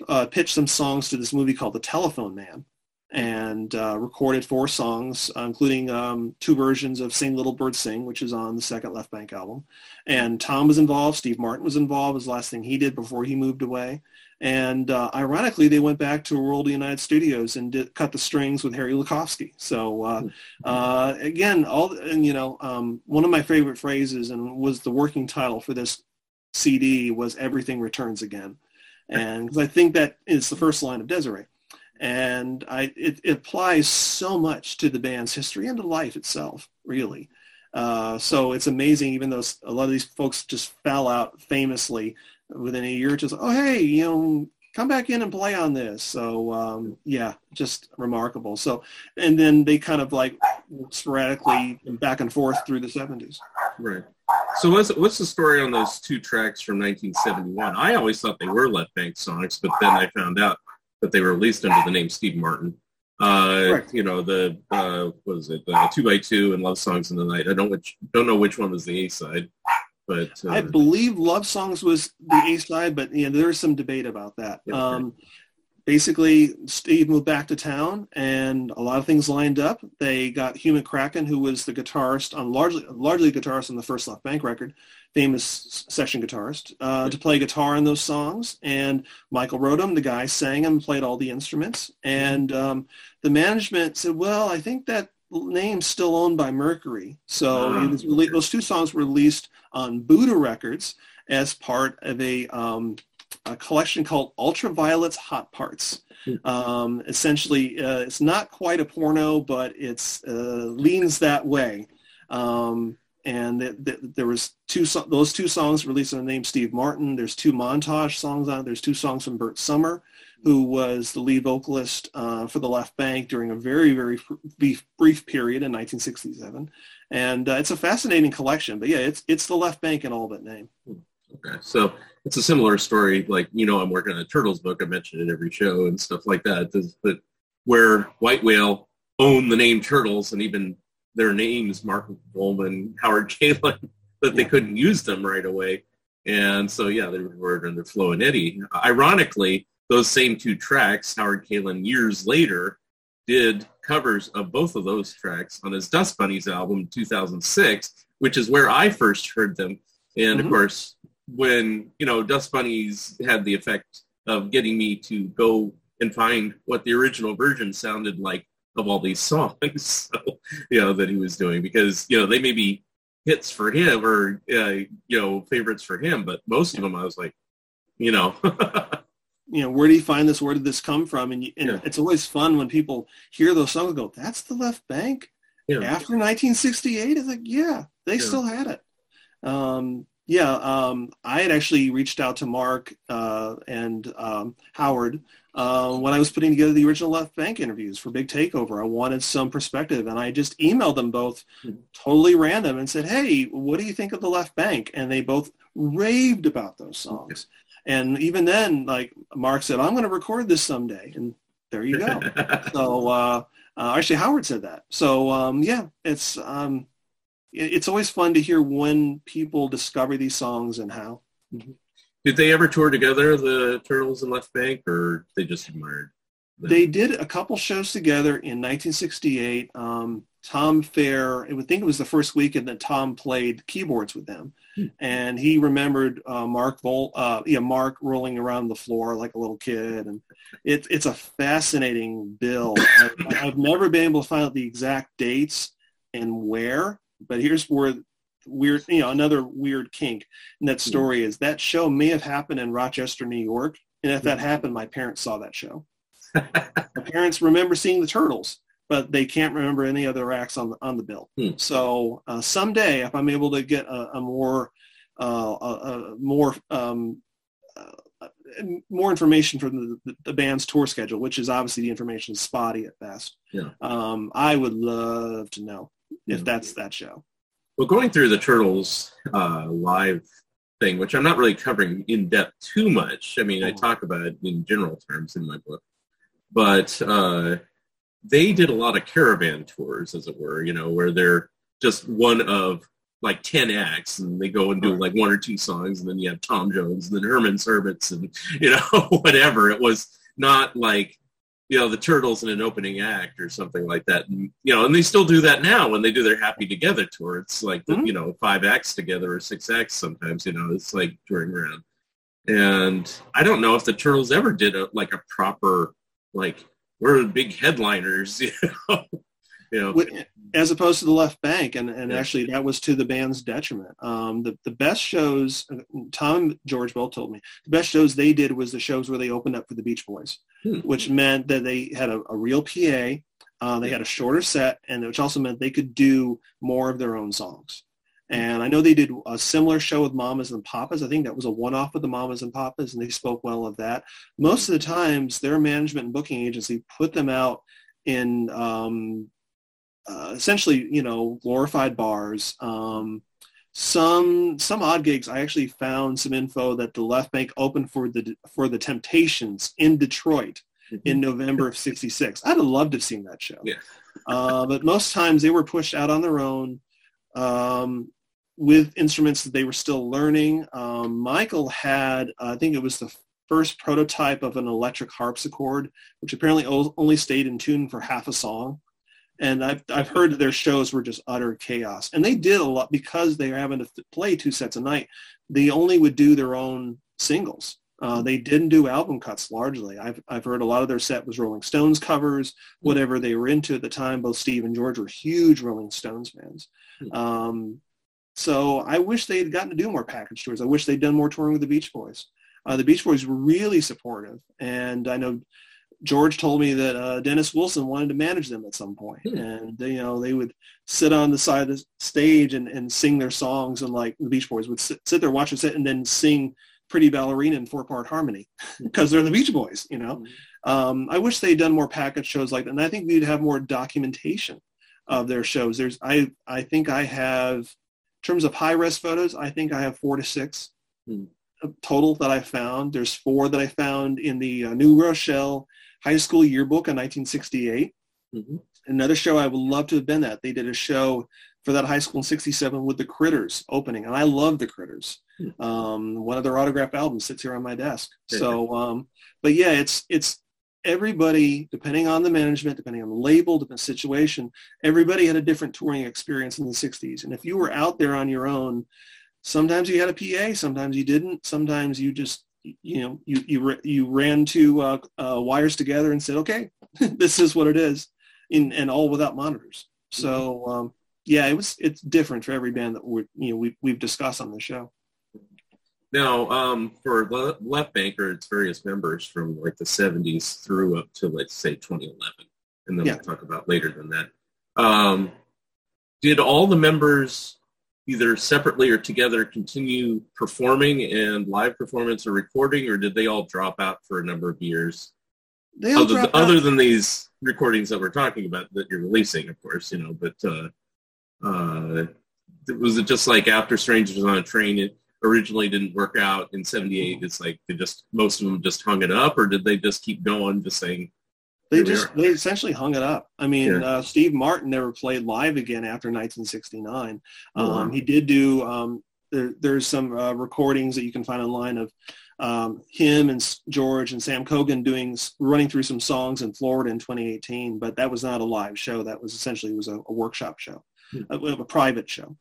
uh, pitched some songs to this movie called The Telephone Man and uh, recorded four songs, including um, two versions of Sing Little Bird Sing, which is on the second Left Banke album. And Tom was involved. Steve Martin was involved. Was the last thing he did before he moved away. And uh, ironically, they went back to World United Studios and did, cut the strings with Harry Lookofsky. So uh, hmm. uh, again, all and you know, um, one of my favorite phrases and was the working title for this CD was "Everything Returns Again," and I think that is the first line of Desiree and I, it, it, applies so much to the band's history and to life itself, really. Uh, so it's amazing, even though a lot of these folks just fell out famously within a year or. Oh, hey, you know, come back in and play on this. So um, yeah, just remarkable. So, and then they kind of like sporadically back and forth through the 70s. Right. So what's what's the story on those two tracks from 1971? I always thought they were Left Banke songs, but then I found out that they were released under the name Steve Martin. Uh, you know the uh, what is it? Uh, two by two and Love Songs in the Night. I don't which don't know which one was the A side, but uh, I believe Love Songs was the A side, but yeah, there is some debate about that. Yeah, um, basically, Steve moved back to town, and a lot of things lined up. They got Hugh McCracken, who was the guitarist on largely largely guitarist on the first Left Banke record, famous session guitarist, uh, to play guitar in those songs. And Michael Rodham, the guy, sang them, played all the instruments. And um, the management said, well, I think that name's still owned by Mercury. So uh-huh. those two songs were released on Buddah Records as part of a, um, a collection called Ultraviolet's Hot Parts. Hmm. Um, essentially, uh, it's not quite a porno, but it uh, leans that way. Um, and th- th- there was two those two songs released under the name Steve Martin. There's two montage songs on. There's two songs from Bert Sommer, who was the lead vocalist uh, for the Left Banke during a very very brief, brief period in 1967. And uh, it's a fascinating collection. But yeah, it's it's the Left Banke in all but name. Okay, so it's a similar story. Like you know, I'm working on a Turtles book. I mentioned it every show and stuff like that. But where White Whale owned the name Turtles and even their names, Mark Volman, Howard Kaylan, that they couldn't use them right away. And so, yeah, they were under Flo and Eddie. Ironically, those same two tracks, Howard Kaylan years later did covers of both of those tracks on his Dust Bunnies album 2006, which is where I first heard them. And mm-hmm. of course, when, you know, Dust Bunnies had the effect of getting me to go and find what the original version sounded like of all these songs, so, you know, that he was doing because you know they may be hits for him or uh, you know favorites for him, but most of them I was like, you know. you know, where do you find this? Where did this come from? And, you, and Yeah. it's always fun when people hear those songs and go, that's the left banke? Yeah. After 1968? It's like, yeah, they Yeah. still had it. Um, yeah, um, I had actually reached out to Mark uh, and um, Howard uh, when I was putting together the original Left Banke interviews for Big Takeover. I wanted some perspective, and I just emailed them both Mhm. totally random and said, hey, what do you think of the Left Banke? And they both raved about those songs. And even then, like Mark said, I'm going to record this someday. And there you go. so uh, uh, actually, Howard said that. So um, yeah, it's um, it's always fun to hear when people discover these songs and how. Did they ever tour together, the Turtles and Left Banke, or they just admired? them? They did a couple shows together in 1968. Um, Tom Feher, I would think it was the first weekend that Tom played keyboards with them, Hmm. and he remembered uh, Mark Vol, uh, yeah, Mark rolling around the floor like a little kid, and it, it's a fascinating bill. I've, I've never been able to find out the exact dates and where, but here's where weird, you know, another weird kink in that story is that show may have happened in Rochester, New York, and if that happened, my parents saw that show. My parents remember seeing the Turtles, but they can't remember any other acts on the on the bill. Hmm. So uh, someday, if I'm able to get a, a more uh, a, a more um, uh, more information from the, the band's tour schedule, which is obviously the information is spotty at best. Yeah. Um, I would love to know if that's that show. Well, going through the Turtles uh, live thing, which I'm not really covering in depth too much. I mean, I Mhm. talk about it in general terms in my book, but uh, they did a lot of caravan tours, as it were. You know, where they're just one of like 10 acts and they go and do like one or two songs and then you have Tom Jones and then Herman's Hermits and you know whatever it was not like you know the Turtles in an opening act or something like that. And you know and they still do that now when they do their Happy Together tour. It's like Mhm. you know five acts together or six acts sometimes you know it's like touring around. And I don't know if the Turtles ever did a like a proper like we're big headliners you know? You know? As opposed to the left banke and, and Yeah. actually that was to the band's detriment. Um, the, the best shows tom george both told me the best shows they did was the shows where they opened up for the beach boys Hmm. which meant that they had a, a real pa uh, they had a shorter set and which also meant they could do more of their own songs and i know they did a similar show with mamas and papas i think that was a one-off with the mamas and papas and they spoke well of that most of the times their management and booking agency put them out in um, uh, essentially, you know, glorified bars. Um, some some odd gigs. I actually found some info that the Left Banke opened for the for the Temptations in Detroit in November of '66. I'd have loved to have seen that show. Yeah. uh, but most times they were pushed out on their own um, with instruments that they were still learning. Um, Michael had, I think it was the first prototype of an electric harpsichord, which apparently only stayed in tune for half a song. And I've, I've heard that their shows were just utter chaos. And they did a lot because they were having to play two sets a night. They only would do their own singles. Uh, they didn't do album cuts largely. I've, I've heard a lot of their set was Rolling Stones covers, whatever they were into at the time. Both Steve and George were huge Rolling Stones fans. Um, so I wish they had gotten to do more package tours. I wish they'd done more touring with the Beach Boys. Uh, the Beach Boys were really supportive, and I know George told me that uh, Dennis Wilson wanted to manage them at some point, Hmm. and you know they would sit on the side of the stage and, and sing their songs, and like the Beach Boys would sit, sit there watch us and then sing "Pretty Ballerina" in four part harmony because they're the Beach Boys, you know. Um, I wish they'd done more package shows like that, and I think we'd have more documentation of their shows. There's I I think I have in terms of high res photos, I think I have four to six Hmm. total that I found. There's four that I found in the uh, New Rochelle High School Yearbook in 1968. Mhm. Another show I would love to have been at. They did a show for that high school in 67 with the Critters opening, and I love the Critters. Hmm. Um, one of their autographed albums sits here on my desk. So, um, but yeah, it's it's everybody, depending on the management, depending on the label, depending on the situation, everybody had a different touring experience in the 60s. And if you were out there on your own, sometimes you had a PA, sometimes you didn't. Sometimes you just, you know, you, you, you ran two uh, uh, wires together and said, okay, this is what it is. in and all without monitors. So um, yeah, it was it's different for every band that we you know we we've discussed on the show. Now, um, for Le- Left Banker, it's various members from like the 70s through up to let's say 2011, and then Yeah. we'll talk about later than that. Um, did all the members either separately or together continue performing and live performance or recording, or did they all drop out for a number of years? They all Other, dropped other out. than these recordings that we're talking about that you're releasing, of course, you know, but uh, uh, was it just like after Strangers on a Train, it originally didn't work out in 78, it's like they just, most of them just hung it up, or did they just keep going, just saying, They just they essentially hung it up. I mean, Yeah. uh, Steve Martin never played live again after 1969. Oh, wow. Um, he did do. Um, there, there's some uh, recordings that you can find online of um, him and George and Sam Cogan doing running through some songs in Florida in 2018. But that was not a live show. That was essentially was a, a workshop show, Hmm. a, a private show.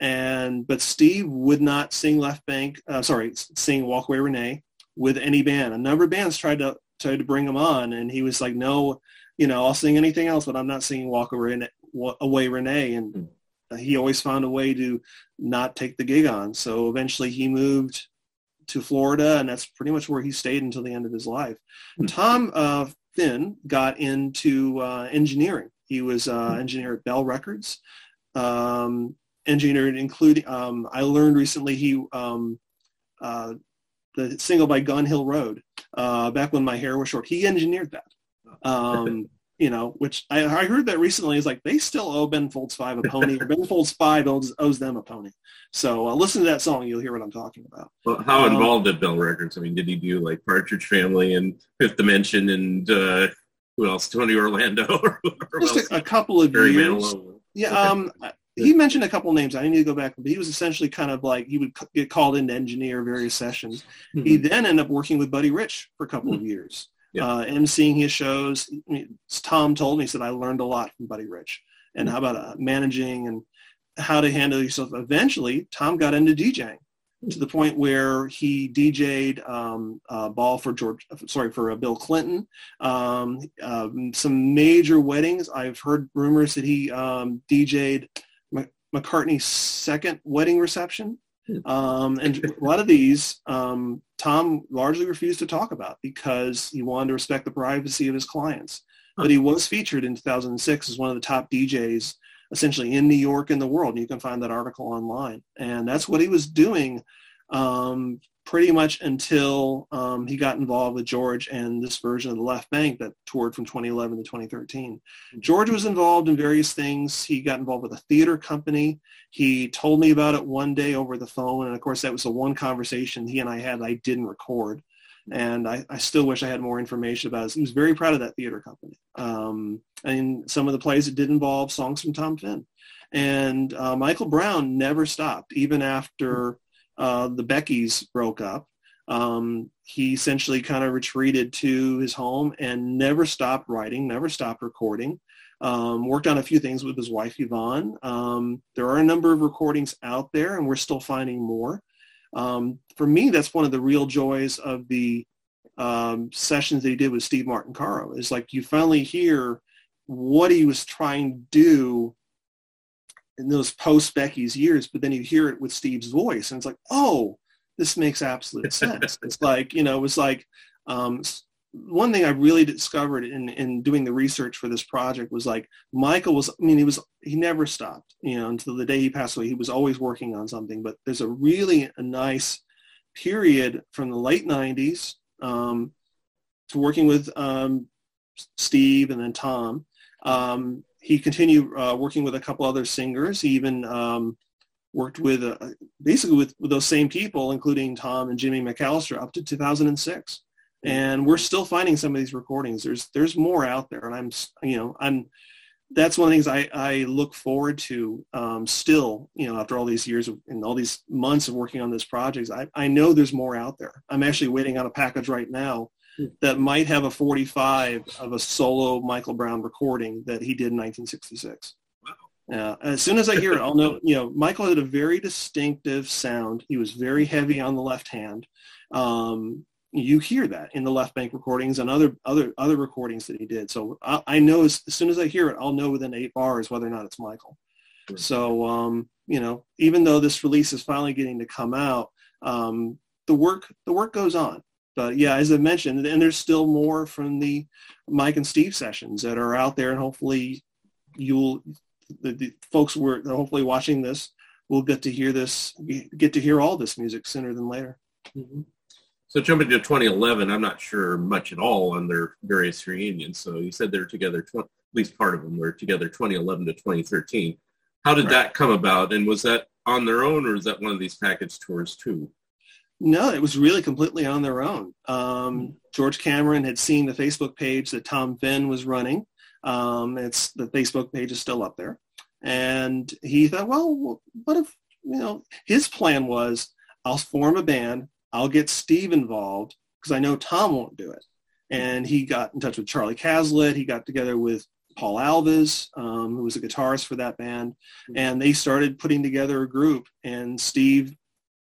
And but Steve would not sing Left Banke. Uh, sorry, sing Walk Away Renee with any band. A number of bands tried to tried to bring him on, and he was like, "No, you know, I'll sing anything else, but I'm not singing Walk Away, Rene- Away Renee." And he always found a way to not take the gig on. So eventually, he moved to Florida, and that's pretty much where he stayed until the end of his life. Tom uh, Finn got into uh, engineering. He was uh, engineer at Bell Records. Um, engineered, including um, I learned recently he um, uh, the single by Gun Hill Road uh, back when my hair was short. He engineered that. Um, you know, which I, I heard that recently is like they still owe Ben Folds Five a pony, or Ben Folds Five owes, owes them a pony. So uh, listen to that song, you'll hear what I'm talking about. well, how Um, involved at Bell Records? I mean, did he do like Partridge Family and Fifth Dimension and uh, who else? Tony Orlando or? Just a, a couple of Barry years. Manilow. Yeah, um, he mentioned a couple names. I need to go back, but he was essentially kind of like he would c- get called in to engineer various sessions. He then ended up working with Buddy Rich for a couple of years, Yeah. uh, emceeing his shows. I mean, Tom told me, he said, I learned a lot from Buddy Rich and how about uh, managing and how to handle yourself. Eventually, Tom got into DJing to the point where he DJ'd um, uh, ball for George, sorry, for uh, Bill Clinton. Um, um, some major weddings. I've heard rumors that he um, DJ'd McCartney's second wedding reception. Um, and a lot of these, um, Tom largely refused to talk about because he wanted to respect the privacy of his clients. But he was featured in 2006 as one of the top DJs essentially in New York and the world. And you can find that article online. And that's what he was doing um, pretty much until um, he got involved with George and this version of the Left Banke that toured from 2011 to 2013. George was involved in various things. He got involved with a theater company. He told me about it one day over the phone. And of course, that was the one conversation he and I had I didn't record. And I, I still wish I had more information about it. He was very proud of that theater company. Um, and some of the plays that did involve songs from Tom Finn. And uh, Michael Brown never stopped, even after uh, the Beckies broke up. Um, he essentially kind of retreated to his home and never stopped writing, never stopped recording. Um, worked on a few things with his wife Yvonne. Um, there are a number of recordings out there, and we're still finding more. Um, for me, that's one of the real joys of the um, sessions that he did with Steve Martin Caro. Is like you finally hear what he was trying to do in those post Beckies years, but then you hear it with Steve's voice, and it's like, oh, this makes absolute sense. it's like you know, it was like um, one thing I really discovered in in doing the research for this project was like Michael was. I mean, he was he never stopped. You know, until the day he passed away, he was always working on something. But there's a really a nice period from the late '90s um, to working with um, Steve and then Tom. Um, he continued uh, working with a couple other singers. He even um, worked with uh, basically with, with those same people, including Tom and Jimmy McAllister, up to 2006. And we're still finding some of these recordings. There's there's more out there, and I'm you know I'm that's one of the things I, I look forward to um, still, you know, after all these years of, and all these months of working on this project, I, I know there's more out there. I'm actually waiting on a package right now that might have a 45 of a solo Michael Brown recording that he did in 1966. Yeah. As soon as I hear it, I'll know, you know, Michael had a very distinctive sound. He was very heavy on the left hand. Um, you hear that in the Left banke recordings and other other other recordings that he did. So I, I know as, as, soon as I hear it, I'll know within eight bars whether or not it's Michael. Right. So um, you know, even though this release is finally getting to come out, um, the work the work goes on. But yeah, as I mentioned, and there's still more from the Mike and Steve sessions that are out there, and hopefully you'll the, the folks who are hopefully watching this will get to hear this get to hear all this music sooner than later. Mm-hmm. So jumping to 2011, I'm not sure much at all on their various reunions. So you said they're together, tw- at least part of them were together 2011 to 2013. How did right. that come about? And was that on their own or is that one of these package tours too? No, it was really completely on their own. Um, George Cameron had seen the Facebook page that Tom Finn was running. Um, it's the Facebook page is still up there. And he thought, well, what if, you know, his plan was I'll form a band I'll get Steve involved because I know Tom won't do it. And he got in touch with Charlie Cazalet. He got together with Paul Alves, um, who was a guitarist for that band, mm-hmm. and they started putting together a group. And Steve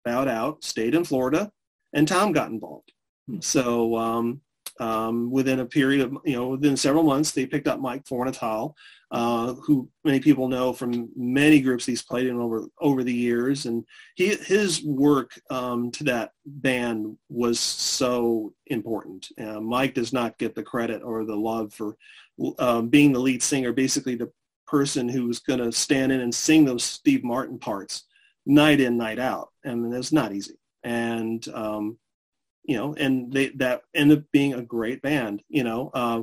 bowed out, stayed in Florida, and Tom got involved. Hmm. So um, um, within a period of, you know, within several months, they picked up Mike Fornatale, uh, who many people know from many groups he's played in over over the years, and he his work um, to that band was so important. Uh, Mike does not get the credit or the love for um, being the lead singer, basically the person who was going to stand in and sing those Steve Martin parts night in, night out. I mean, it's not easy. And um, you know, and they that ended up being a great band. You know, uh,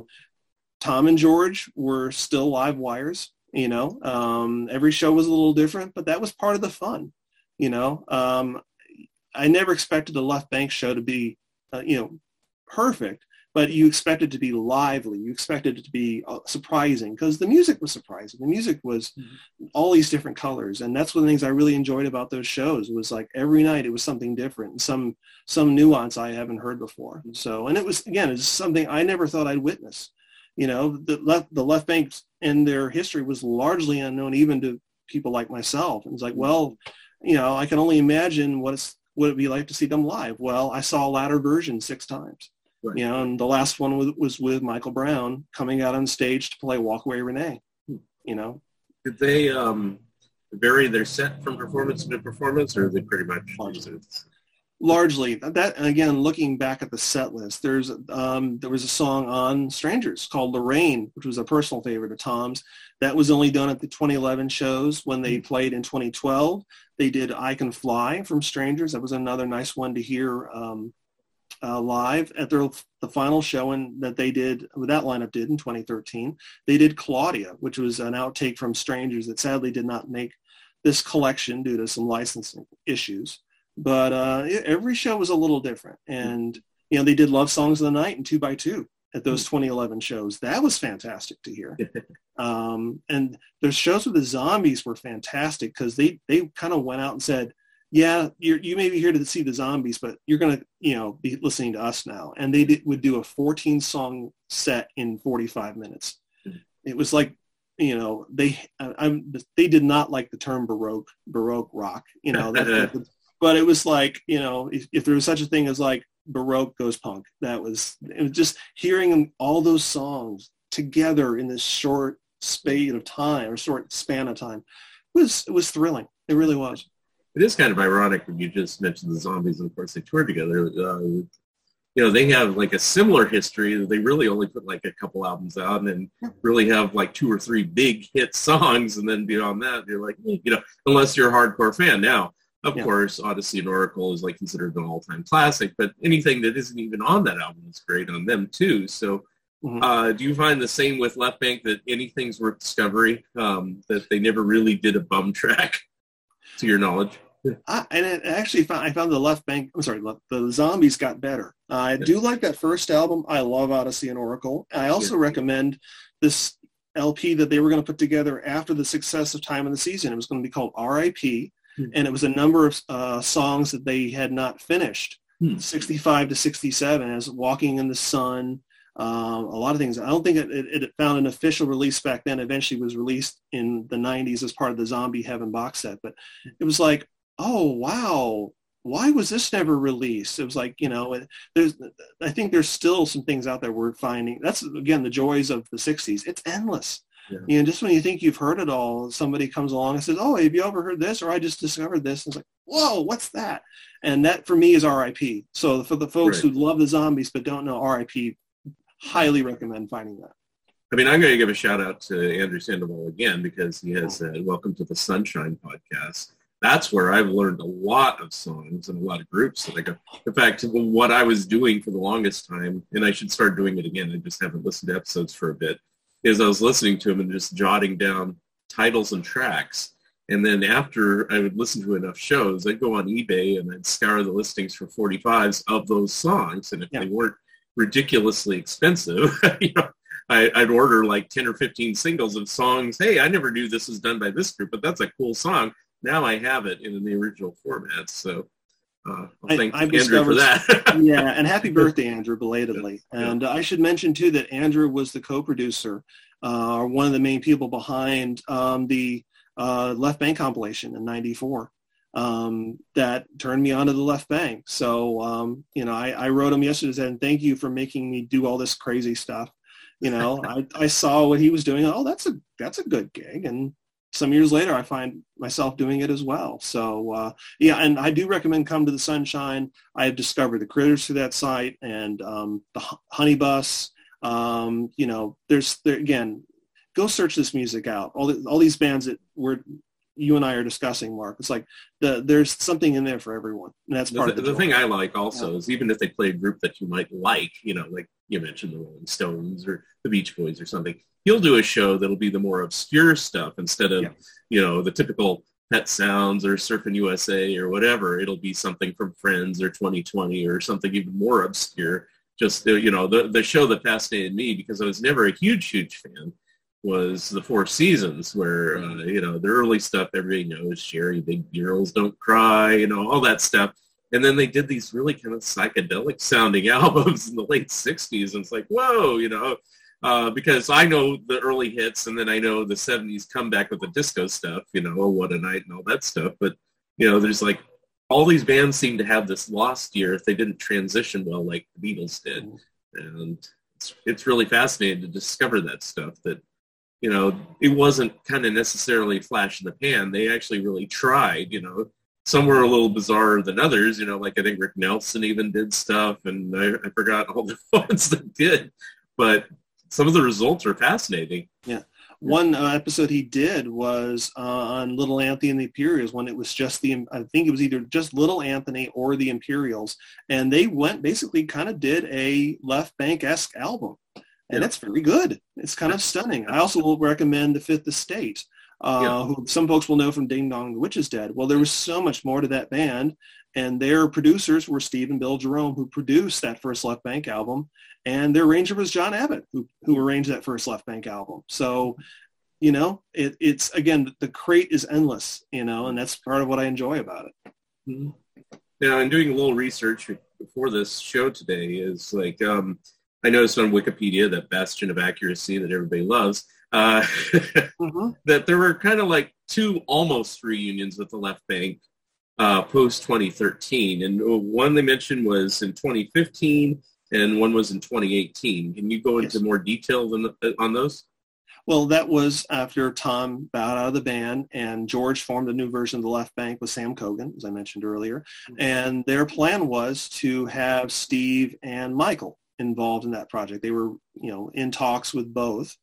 Tom and George were still live wires. You know, um, every show was a little different, but that was part of the fun. You know, um, I never expected the Left Banke show to be, uh, you know, perfect, but you expect it to be lively. You expect it to be uh, surprising because the music was surprising. The music was mm-hmm. all these different colors, and that's one of the things I really enjoyed about those shows. Was like every night it was something different, some some nuance I haven't heard before. Mm-hmm. So, and it was again, it's something I never thought I'd witness. You know, the left the Left Banke in their history was largely unknown even to people like myself. And it's like, well, you know, I can only imagine what it's what it'd be like to see them live. Well, I saw a latter version six times Right. You know, and the last one was, was with Michael Brown coming out on stage to play Walk Away Renee. Hmm. You know, did they um, vary their set from performance to performance, or they pretty much largely? largely that again looking back at the set list there's um, there was a song on strangers called lorraine which was a personal favorite of tom's that was only done at the 2011 shows when they hmm. played in 2012 they did i can fly from strangers that was another nice one to hear um, uh, live at their the final showing that they did that lineup did in 2013 they did claudia which was an outtake from strangers that sadly did not make this collection due to some licensing issues. But uh, every show was a little different. And you know they did love songs of the night and two by two at those 2011 shows. That was fantastic to hear. Um, and their shows with the zombies were fantastic because they they kind of went out and said yeah, you you may be here to see the zombies, but you're going to, you know, be listening to us now. And they did, would do a 14 song set in 45 minutes. Mm-hmm. It was like, you know, they, I'm, they did not like the term Baroque, Baroque rock, you know, that, but it was like, you know, if, if there was such a thing as like Baroque goes punk, that was, it was just hearing all those songs together in this short spate of time or short span of time was, was thrilling. It really was it is kind of ironic when you just mentioned the zombies and of course they toured together uh, you know they have like a similar history. They really only put like a couple albums out and then really have like two or three big hit songs and then beyond that you're like you know unless you're a hardcore fan. Now of yeah. course odyssey and oracle is like considered an all-time classic but anything that isn't even on that album is great on them too. So mm-hmm. uh, do you find the same with left Banke that anything's worth discovery um, that they never really did a bum track to your knowledge? I, and it actually found, I found the Left banke. I'm sorry, the zombies got better. Uh, I do like that first album. I love Odyssey and Oracle. I also yeah. recommend this LP that they were going to put together after the success of Time in the Season. It was going to be called R.I.P. Hmm. And it was a number of uh, songs that they had not finished, hmm. 65 to 67, as Walking in the Sun, um, a lot of things. I don't think it, it, it, found an official release back then. Eventually was released in the 90s as part of the Zombie Heaven box set. But it was like, oh, wow, why was this never released? It was like, you know, there's, I think there's still some things out there we're finding. That's, again, the joys of the 60s. It's endless. Yeah. You know, just when you think you've heard it all, somebody comes along and says, oh, have you ever heard this? Or I just discovered this. And it's like, whoa, what's that? And that for me is RIP. So for the folks right. who love the zombies but don't know RIP, highly recommend finding that. I mean, I'm going to give a shout out to Andrew Sandoval again because he has uh, Welcome to the Sunshine podcast that's where I've learned a lot of songs and a lot of groups that I go. In fact, what I was doing for the longest time, and I should start doing it again, I just haven't listened to episodes for a bit, is I was listening to them and just jotting down titles and tracks. And then after I would listen to enough shows, I'd go on eBay and I'd scour the listings for 45s of those songs. And if yeah. they weren't ridiculously expensive, you know, I, would order like 10 or 15 singles of songs. Hey, I never knew this was done by this group, but that's a cool song now I have it in the original format. So uh, I'll thank I, Andrew for that. yeah, and happy birthday, Andrew, belatedly. Yeah. And uh, I should mention too that Andrew was the co-producer, uh, or one of the main people behind um, the uh, Left Banke compilation in '94. Um, that turned me onto the left banke. So, um, you know, I, I wrote him yesterday and thank you for making me do all this crazy stuff. You know, I, I saw what he was doing. Oh, that's a, that's a good gig. And some years later, I find myself doing it as well. So uh, yeah, and I do recommend Come to the Sunshine. I have discovered the critters through that site and um, the Honey Bus. Um, you know, there's there again, go search this music out. All the, all these bands that we're you and I are discussing, Mark. It's like the, there's something in there for everyone, and that's part the, of the. The thing I like also yeah. is even if they play a group that you might like, you know, like you mentioned the Rolling Stones or the Beach Boys or something, he'll do a show that'll be the more obscure stuff instead of, yeah. you know, the typical Pet Sounds or Surfing USA or whatever. It'll be something from Friends or 2020 or something even more obscure. Just, you know, the, the show that fascinated me because I was never a huge, huge fan was the Four Seasons where, uh, you know, the early stuff everybody knows, Sherry, Big Girls Don't Cry, you know, all that stuff. And then they did these really kind of psychedelic sounding albums in the late 60s. And it's like, whoa, you know, uh, because I know the early hits, and then I know the '70s comeback with the disco stuff. You know, oh, what a night and all that stuff. But you know, there's like all these bands seem to have this lost year if they didn't transition well, like the Beatles did, and it's it's really fascinating to discover that stuff. That you know, it wasn't kind of necessarily flash in the pan. They actually really tried. You know, some were a little bizarre than others. You know, like I think Rick Nelson even did stuff, and I, I forgot all the ones that did. But some of the results are fascinating. Yeah. One uh, episode he did was uh, on Little Anthony and the Imperials when it was just the, I think it was either just Little Anthony or the Imperials. And they went, basically kind of did a Left Banke-esque album. And it's very good. It's kind of stunning. I also will recommend The Fifth Estate. Uh, yeah. who some folks will know from Ding Dong the Witch is Dead. Well, there was so much more to that band, and their producers were Steve and Bill Jerome, who produced that first Left Banke album, and their arranger was John Abbott, who who arranged that first Left Banke album. So, you know, it, it's again the crate is endless, you know, and that's part of what I enjoy about it. Mm-hmm. Now, in doing a little research before this show today, is like um, I noticed on Wikipedia that bastion of accuracy that everybody loves. Uh, mm-hmm. that there were kind of like two almost reunions with the left banke uh, post 2013. And one they mentioned was in 2015 and one was in 2018. Can you go into yes. more detail than, uh, on those? Well, that was after Tom bowed out of the band and George formed a new version of the Left Banke with Sam Cogan, as I mentioned earlier. Mm-hmm. And their plan was to have Steve and Michael involved in that project. They were, you know, in talks with both.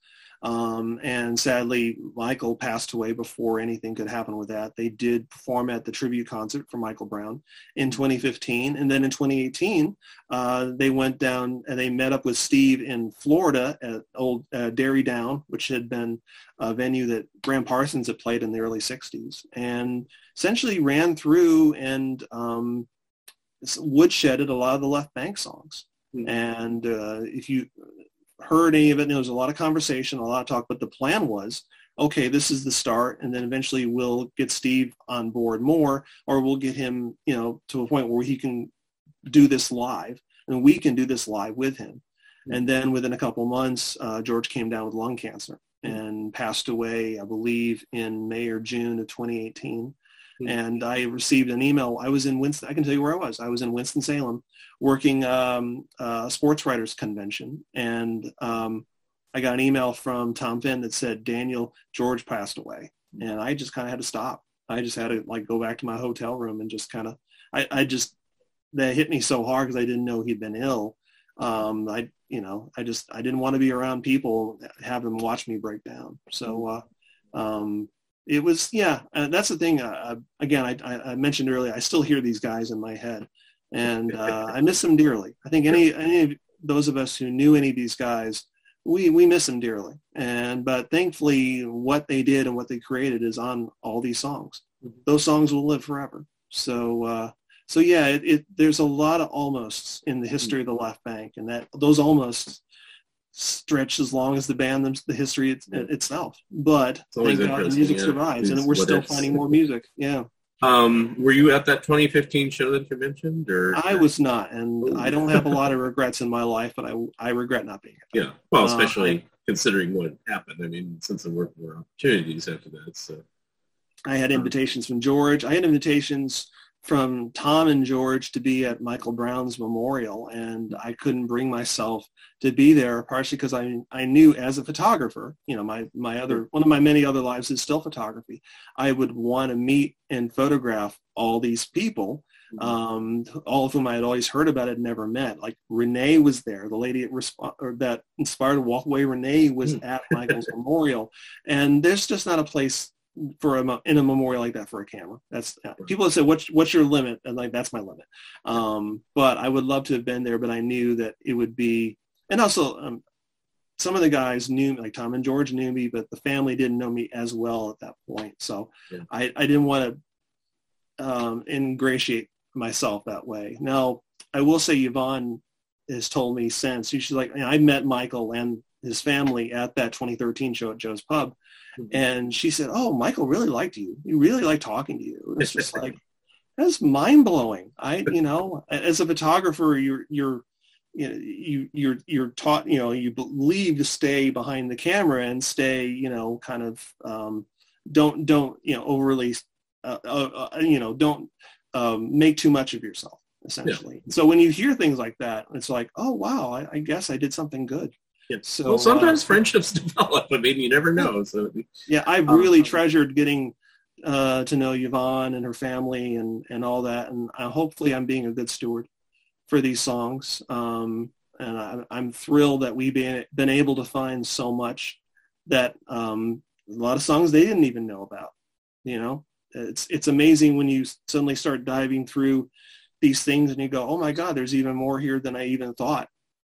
Um, and sadly, Michael passed away before anything could happen with that. They did perform at the tribute concert for Michael Brown in 2015. And then in 2018, uh, they went down and they met up with Steve in Florida at old uh, Derry Down, which had been a venue that Gram Parsons had played in the early 60s and essentially ran through and um, woodshedded a lot of the left banke songs. Mm-hmm. And uh, if you heard any of it. There was a lot of conversation, a lot of talk, but the plan was, okay, this is the start, and then eventually we'll get Steve on board more, or we'll get him, you know, to a point where he can do this live, and we can do this live with him. Mm-hmm. And then within a couple months, uh, George came down with lung cancer and passed away, I believe, in May or June of 2018. Mm-hmm. And I received an email. I was in Winston. I can tell you where I was. I was in Winston Salem, working um, a sports writers convention, and um, I got an email from Tom Finn that said Daniel George passed away, and I just kind of had to stop. I just had to like go back to my hotel room and just kind of. I, I just that hit me so hard because I didn't know he'd been ill. Um, I you know I just I didn't want to be around people have them watch me break down. So uh, um, it was yeah uh, that's the thing uh, again I, I, mentioned earlier i still hear these guys in my head. And uh, i miss them dearly. I think any any of those of us who knew any of these guys we we miss them dearly. And but thankfully what they did and what they created is on all these songs. Mm-hmm. those songs will live forever. So uh, so yeah it, it, there's a lot of almosts in the history of the left banke and that those almost stretch as long as the band the history it, itself. But thank god the music yeah. survives and we're still finding more music yeah. Um, were you at that 2015 show that you mentioned or? I was not and Ooh. i don't have a lot of regrets in my life but i i regret not being yeah well uh, especially uh, considering what happened. I mean since there were more opportunities after that so. I had invitations from george. I had invitations from Tom and George to be at Michael Brown's memorial, and I couldn't bring myself to be there, partially because I I knew as a photographer, you know, my my other one of my many other lives is still photography. I would want to meet and photograph all these people, mm-hmm. um, all of whom I had always heard about, had never met. Like Renee was there, the lady at resp- or that inspired Walkaway Renee was mm. at Michael's memorial, and there's just not a place for a in a memorial like that for a camera. That's people have said, "What's what's your limit?" And like that's my limit. Um, but I would love to have been there, but I knew that it would be, and also um, some of the guys knew like Tom and George knew me, but the family didn't know me as well at that point. So yeah. I I didn't want to um, ingratiate myself that way. Now I will say Yvonne has told me since she's like I met Michael and his family at that 2013 show at Joe's Pub and she said, "Oh, Michael really liked you. He really liked talking to you." It's just like that's mind blowing. I, you know, as a photographer, you're you're you know, you you're you're taught you know you believe to stay behind the camera and stay you know kind of um, don't don't you know overly uh, uh, uh, you know don't um, make too much of yourself essentially. Yeah. So when you hear things like that, it's like, oh wow, I, I guess I did something good. Yeah. So well, sometimes uh, friendships develop. I mean, you never know. So yeah, I really um, treasured getting uh, to know Yvonne and her family and and all that, and uh, hopefully, I'm being a good steward for these songs. Um, and I, am thrilled that we've been been able to find so much that um, a lot of songs they didn't even know about. You know, it's it's amazing when you suddenly start diving through these things and you go, oh my God, there's even more here than I even thought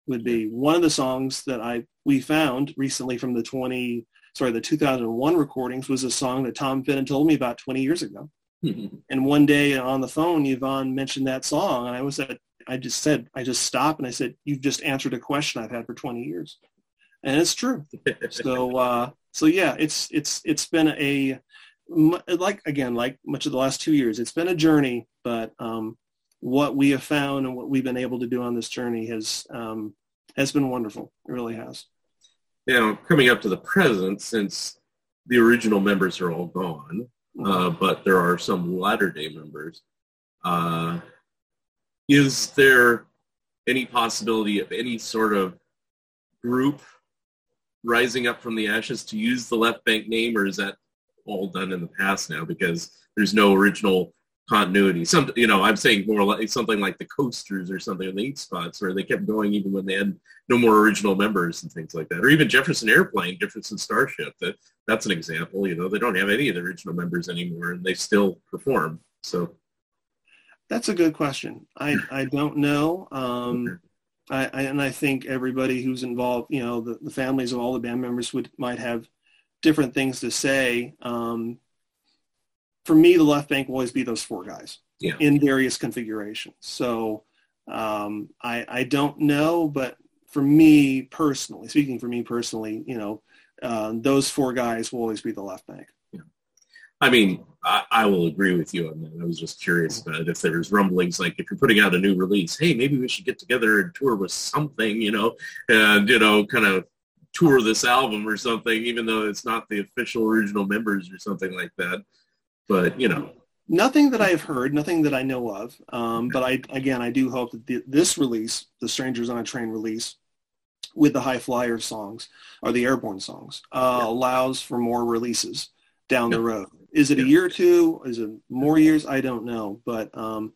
would be one of the songs that I we found recently from the 20 sorry the 2001 recordings was a song that Tom Finn and told me about 20 years ago. and one day on the phone, Yvonne mentioned that song, and I was at I just said I just stopped and I said you've just answered a question I've had for 20 years, and it's true. so uh, so yeah, it's it's it's been a like again like much of the last two years, it's been a journey, but um, what we have found and what we've been able to do on this journey has um, has been wonderful. It really has. Now, coming up to the present, since the original members are all gone, uh, mm-hmm. but there are some latter-day members, uh, is there any possibility of any sort of group rising up from the ashes to use the left banke name, or is that all done in the past now because there's no original continuity. Some, you know, I'm saying more like something like the Coasters or something in the Ink Spots, where they kept going even when they had no more original members and things like that. Or even Jefferson Airplane, Jefferson Starship. That that's an example. You know, they don't have any of the original members anymore, and they still perform. So that's a good question. I I don't know. Um, okay. I, I, and I think everybody who's involved, you know, the, the families of all the band members would might have different things to say. Um, for me, the left banke will always be those four guys yeah. in various configurations. So um, I, I don't know, but for me personally, speaking for me personally, you know, uh, those four guys will always be the left banke. Yeah. I mean, I, I, will agree with you on that. I was just curious about if there's rumblings, like if you're putting out a new release, hey, maybe we should get together and tour with something, you know, and, you know, kind of tour this album or something, even though it's not the official original members or something like that. But you know, Nothing that I have heard, nothing that I know of. Um, but I, again, I do hope that the, this release, the Strangers on a Train release, with the High Flyer songs or the Airborne songs, uh, allows for more releases down the road. Is it a year or two? Is it more years? I don't know. But um,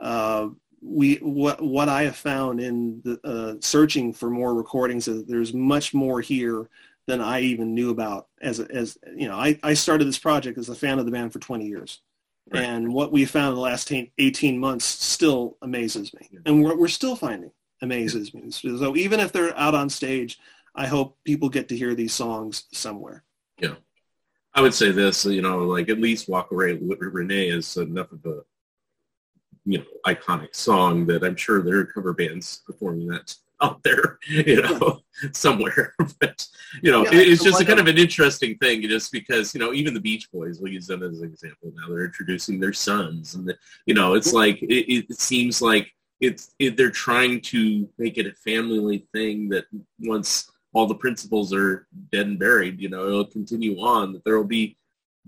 uh, we what what I have found in the, uh, searching for more recordings is there's much more here than I even knew about. As as you know, I, I started this project as a fan of the band for 20 years. Right. And what we found in the last 18 months still amazes me. And we're, we're still finding amazes me. So even if they're out on stage, I hope people get to hear these songs somewhere. Yeah. I would say this, you know, like at least Walk Away Renee is enough of a, you know, iconic song that I'm sure there are cover bands performing that out there, you know, somewhere. but you know, yeah, it's just a kind of an interesting thing, just because you know, even the Beach Boys, we'll use them as an example. Now they're introducing their sons, and the, you know, it's like it, it seems like it's it, they're trying to make it a family thing that once all the principals are dead and buried, you know, it'll continue on. That there will be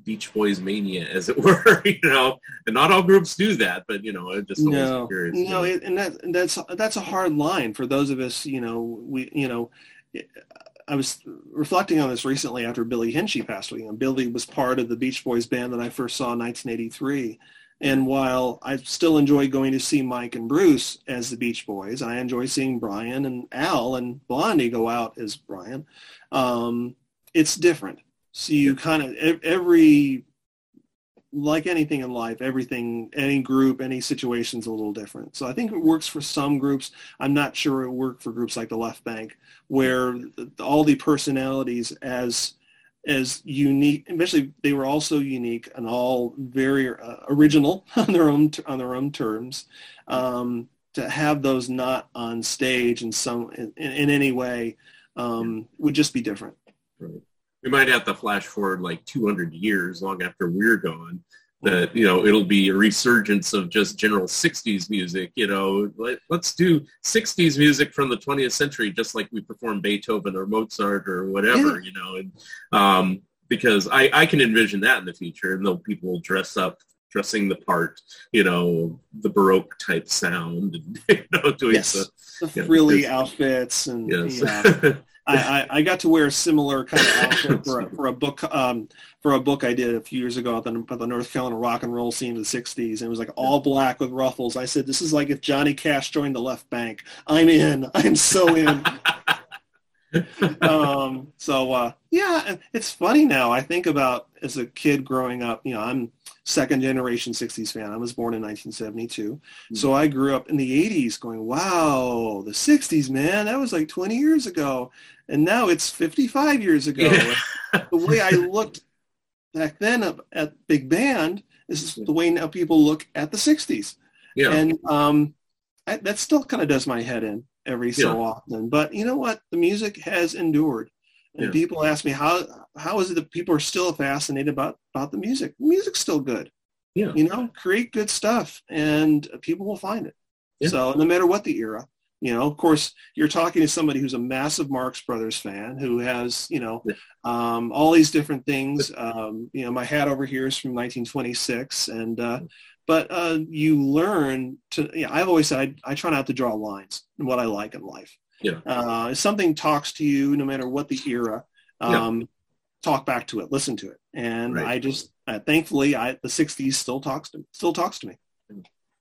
Beach Boys mania, as it were, you know, and not all groups do that, but you know, it just no, curious, no, it, and that and that's that's a hard line for those of us, you know, we, you know, I was reflecting on this recently after Billy Hinsche passed away. You know, Billy was part of the Beach Boys band that I first saw in 1983, and while I still enjoy going to see Mike and Bruce as the Beach Boys, I enjoy seeing Brian and Al and Blondie go out as Brian. Um, it's different so you kind of every like anything in life, everything, any group, any situation is a little different. So I think it works for some groups. I'm not sure it worked for groups like the Left Banke, where all the personalities as as unique, especially they were also unique and all very uh, original on their own on their own terms. Um, to have those not on stage in some in, in any way um, would just be different. Right we might have to flash forward like 200 years long after we're gone that you know it'll be a resurgence of just general 60s music you know Let, us do 60s music from the 20th century just like we perform beethoven or mozart or whatever yeah. you know and um, because I, I can envision that in the future and though people will dress up dressing the part you know the baroque type sound and you know doing yes. the, the frilly know, outfits and yes. yeah. I, I, got to wear a similar kind of outfit for a, for a book um, for a book I did a few years ago about the, the North Carolina rock and roll scene of the '60s, and it was like all black with ruffles. I said, "This is like if Johnny Cash joined the Left Banke. I'm in. I'm so in." um, so uh, yeah, it's funny now. I think about as a kid growing up. You know, I'm second generation 60s fan. I was born in 1972. Mm-hmm. So I grew up in the 80s going, wow, the 60s, man, that was like 20 years ago. And now it's 55 years ago. Yeah. the way I looked back then at Big Band is the way now people look at the 60s. Yeah. And um, I, that still kind of does my head in every so yeah. often. But you know what? The music has endured. And yeah. people ask me how how is it that people are still fascinated about about the music? The music's still good. Yeah. You know, create good stuff and people will find it. Yeah. So no matter what the era, you know, of course, you're talking to somebody who's a massive Marx Brothers fan who has, you know, um, all these different things. Um, you know, my hat over here is from 1926, and uh, but uh, you learn to. You know, I've always said I, I try not to draw lines in what I like in life. Yeah. Uh, if something talks to you, no matter what the era, um, yeah. talk back to it, listen to it. And right. I just, uh, thankfully, I, the 60s still talks to still talks to me.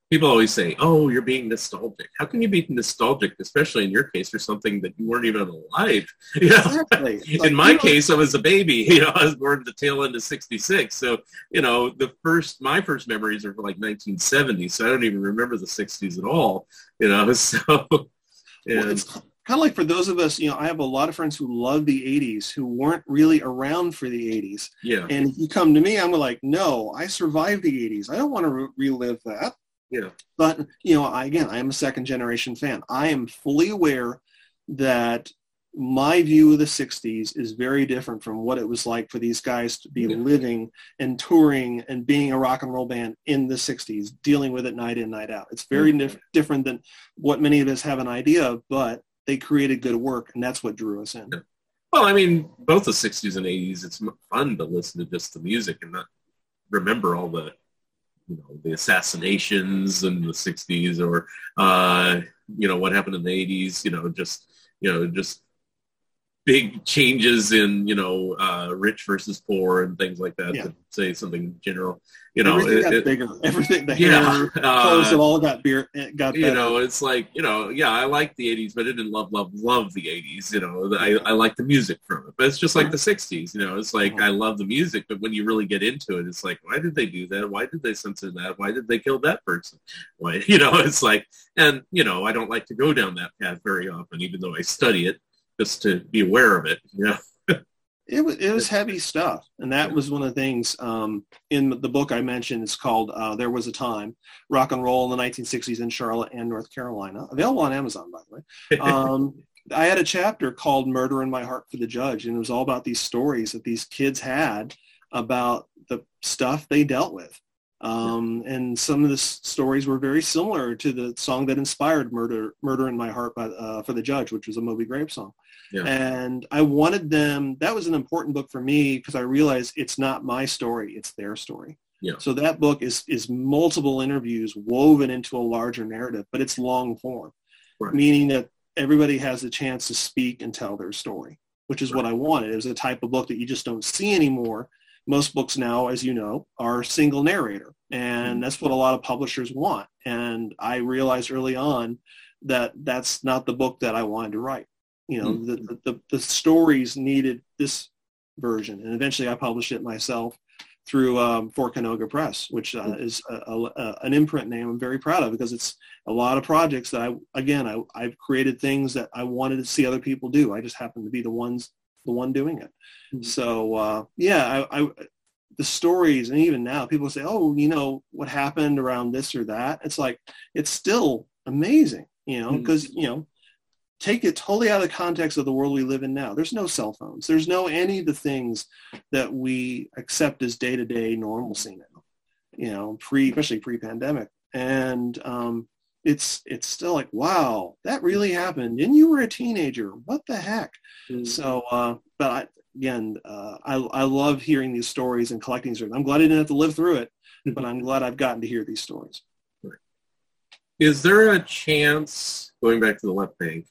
People always say, "Oh, you're being nostalgic." How can you be nostalgic, especially in your case, for something that you weren't even alive? You know? Exactly. in my case, I was a baby. You know, I was born at the tail end of '66. So, you know, the first my first memories are from like 1970. So I don't even remember the '60s at all. You know, so. And, well, it's kind of like for those of us, you know, I have a lot of friends who love the 80s who weren't really around for the 80s. Yeah. And if you come to me, I'm like, no, I survived the 80s. I don't want to re- relive that. Yeah. But, you know, I, again, I am a second generation fan. I am fully aware that my view of the 60s is very different from what it was like for these guys to be yeah. living and touring and being a rock and roll band in the 60s, dealing with it night in, night out. It's very mm-hmm. dif- different than what many of us have an idea of, but they created good work, and that's what drew us in. Well, I mean, both the '60s and '80s, it's fun to listen to just the music and not remember all the you know the assassinations in the 60s or uh, you know what happened in the 80s you know just you know just big changes in you know uh, rich versus poor and things like that Yeah. to say something general. You know Everything it- got it- bigger. Everything, the Yeah, hair, uh, clothes, it all got beer, it got you know it's like you know yeah i like the 80s but i didn't love love love the 80s you know. I, I like the music from it but it's just like the 60s you know. It's like Mhm. i love the music but when you really get into it it's like why did they do that? Why did they censor that? Why did they kill that person? Why you know it's like and you know i don't like to go down that path very often even though i study it just to be aware of it know It was it was heavy stuff, and that was one of the things um, in the book I mentioned. It's called uh, "There Was a Time: Rock and Roll in the 1960s in Charlotte and North Carolina." Available on Amazon, by the way. Um, I had a chapter called "Murder in My Heart for the Judge," and it was all about these stories that these kids had about the stuff they dealt with. Um, and some of the stories were very similar to the song that inspired "Murder Murder in My Heart" by, uh, for the Judge, which was a Moby Grape song. Yeah. And I wanted them, that was an important book for me because I realized it's not my story, it's their story. Yeah. So that book is, is multiple interviews woven into a larger narrative, but it's long form, Right. meaning that everybody has a chance to speak and tell their story, which is what I wanted. It was a type of book that you just don't see anymore. Most books now, as you know, are single narrator. And Mhm. that's what a lot of publishers want. And I realized early on that that's not the book that I wanted to write. You know, Mhm. the, the, the, stories needed this version. And eventually I published it myself through um, Fort Canoga Press, which uh, is a, a, a, an imprint name I'm very proud of because it's a lot of projects that I, again, I, I've created things that I wanted to see other people do. I just happened to be the ones, the one doing it. Mhm. So uh, yeah, I, I, the stories, and even now people say, oh, you know, what happened around this or that. It's like, it's still amazing, you know, because, you know, take it totally out of the context of the world we live in now. There's no cell phones. There's no any of the things that we accept as day-to-day normalcy now, you know, pre, especially pre-pandemic. And um, it's, it's still like, wow, that really happened. And you were a teenager. What the heck? So, uh, but I, again, uh, I, I love hearing these stories and collecting stories. I'm glad I didn't have to live through it, but I'm glad I've gotten to hear these stories. is there a chance going back to the left banke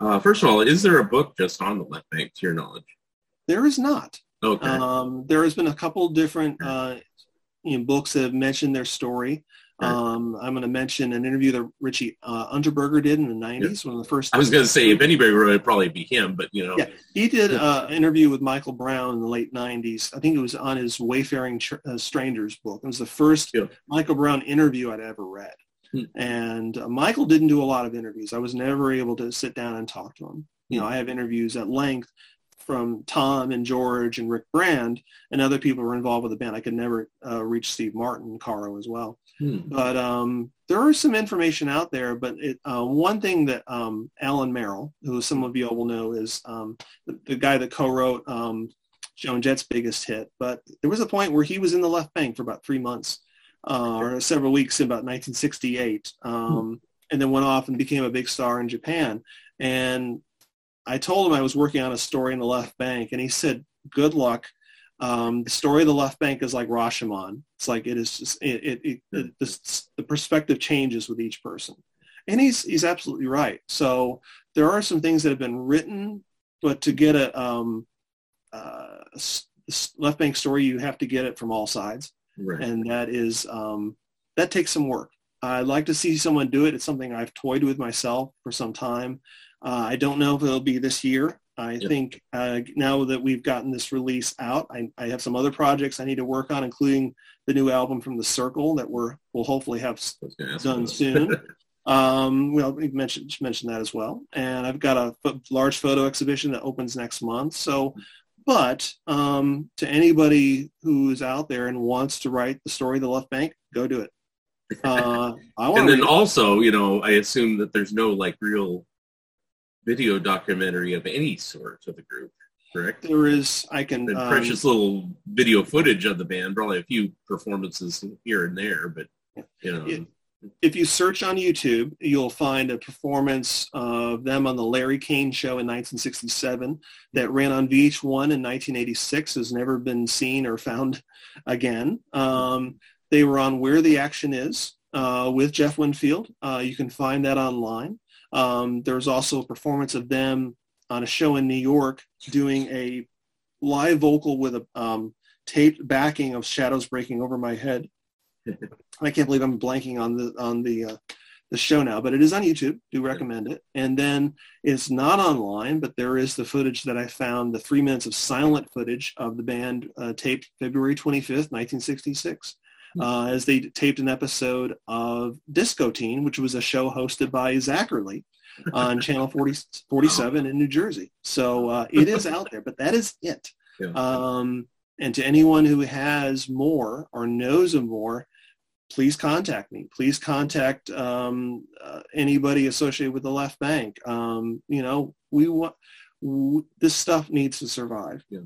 uh, first of all is there a book just on the left banke to your knowledge There is not. okay Um, there has been a couple different uh, you know, books that have mentioned their story. Right. Um, I'm going to mention an interview that Richie uh, Unterberger did in the 90s, one of the first. i was going to say if anybody wrote it it'd probably be him but you know Yeah, he did uh, an interview with Michael Brown in the late 90s. I think it was on his Wayfaring uh, Strangers book. It was the first Yeah. Michael Brown interview I'd ever read. Hmm. And uh, Michael didn't do a lot of interviews. I was never able to sit down and talk to him. You know, Hmm. I have interviews at length from Tom and George and Rick Brand and other people who were involved with the band. I could never uh, reach Steve Martin, Caro as well Hmm. but um, there is some information out there. But it, uh, one thing that um, Alan Merrill, who some of you all will know, is um, the, the guy that co-wrote um, Joan Jett's biggest hit. But there was a point where he was in the left banke for about three months uh, or several weeks in about 1968, um, and then went off and became a big star in Japan. And I told him I was working on a story in the left banke, and he said, "Good luck." Um, the story of the left banke is like Rashomon. It's like it is just it, it, it, it the, the perspective changes with each person, and he's he's absolutely right. So there are some things that have been written, but to get a um, uh, left banke story, you have to get it from all sides, right and that is um, that takes some work. I'd like to see someone do it. It's something I've toyed with myself for some time. Uh, I don't know if it'll be this year. I Yep. think uh, now that we've gotten this release out, I, I have some other projects I need to work on, including the new album from The Cyrkle that we're, we'll hopefully have s- I was gonna ask done soon. Um, well, we mentioned mentioned that as well. And I've got a large photo exhibition that opens next month. So, but um, to anybody who's out there and wants to write the story of the left banke, go do it. Uh, I and then also, you know, I assume that there's no like real video documentary of any sort of the group, correct? There is, I can, um, precious little video footage of the band, probably a few performances here and there, but you know, Yeah. If you search on YouTube, you'll find a performance of them on the Larry Kane show in 1967 that ran on VH1 in 1986, has never been seen or found again. Um, they were on Where the Action Is uh, with Jeff Winfield. Uh, you can find that online. Um, there's also a performance of them on a show in New York doing a live vocal with a um, taped backing of Shadows Breaking Over My Head. I can't believe I'm blanking on the on the uh, the show now, but it is on YouTube. Do recommend it. And then it's not online, but there is the footage that I found, the three minutes of silent footage of the band uh, taped February 25th, 1966, hmm. uh, as they taped an episode of Disco Teen, which was a show hosted by Zacherle on Channel 40, 47 in New Jersey. So uh, it is out there, but that is it. Yeah. Um, and to anyone who has more or knows of more, please contact me. Please contact um, uh, anybody associated with the left banke. Um, you know, we want w- this stuff needs to survive. Yeah.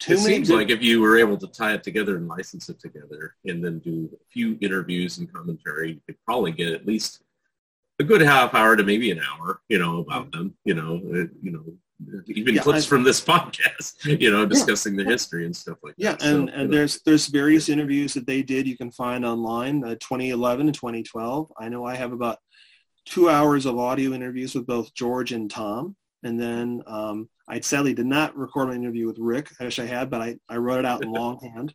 Too it seems like if you were able to tie it together and license it together, and then do a few interviews and commentary, you could probably get at least a good half hour to maybe an hour, you know, about them. You know, uh, you know, even yeah, clips I, from this podcast, you know, discussing yeah, the history and stuff like yeah, that. Yeah, and, so, and there's there's various interviews that they did you can find online, uh, 2011 and 2012. I know I have about two hours of audio interviews with both George and Tom. And then um, I sadly did not record my interview with Rick. I wish I had, but I, I wrote it out in longhand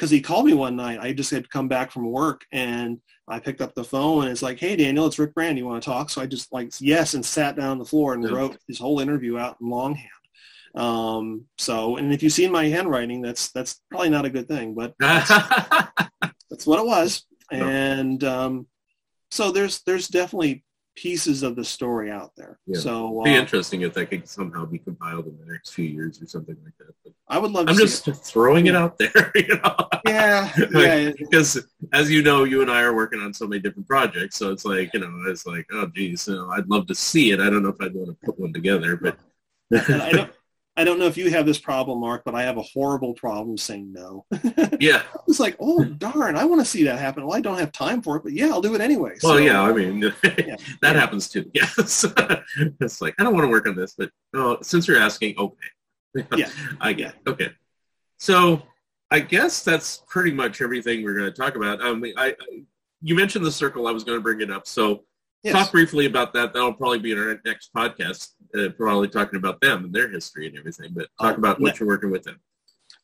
because he called me one night. I just had come back from work and I picked up the phone and it's like, hey, Daniel, it's Rick Brand. You want to talk? So I just like, yes, and sat down on the floor and wrote his whole interview out in longhand. Um, so, and if you've seen my handwriting, that's, that's probably not a good thing, but that's, that's what it was. And um, so there's, there's definitely pieces of the story out there. Yeah. So uh, be interesting if that could somehow be compiled in the next few years or something like that. But I would love. To I'm just it. throwing it out there. You know? Yeah, yeah. Because as you know, you and I are working on so many different projects, so it's like you know, it's like oh geez, you know, I'd love to see it. I don't know if I'd want to put one together, but. I don't. I don't know if you have this problem, Mark, but I have a horrible problem saying no. yeah. It's like, oh, darn, I want to see that happen. Well, I don't have time for it, but yeah, I'll do it anyway. Well, so, yeah, I mean, yeah, that yeah. happens too. Yes. it's like, I don't want to work on this, but oh, since you're asking, okay. yeah. I get it. Okay. So I guess that's pretty much everything we're going to talk about. Um, I, I you mentioned the Cyrkle. I was going to bring it up. So yes. talk briefly about that. That'll probably be in our next podcast uh, probably talking about them and their history and everything, but talk uh, about what you're working with them.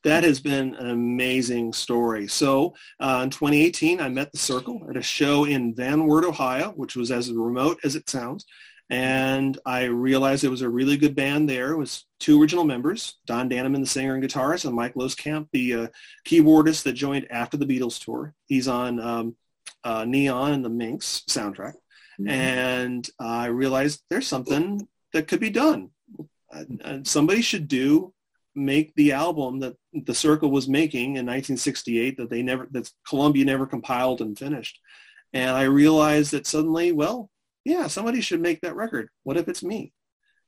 That has been an amazing story. So uh, in 2018, I met the Cyrkle at a show in Van Wert, Ohio, which was as remote as it sounds. And I realized it was a really good band there. It was two original members, Don Dannemann, the singer and guitarist, and Mike Losekamp, the uh, keyboardist that joined after the Beatles tour. He's on um, uh, Neon and the Minx soundtrack. Mm-hmm. And I realized there's something that could be done. And somebody should do make the album that the Cyrkle was making in 1968 that they never that Columbia never compiled and finished. And I realized that suddenly, well, yeah, somebody should make that record. What if it's me?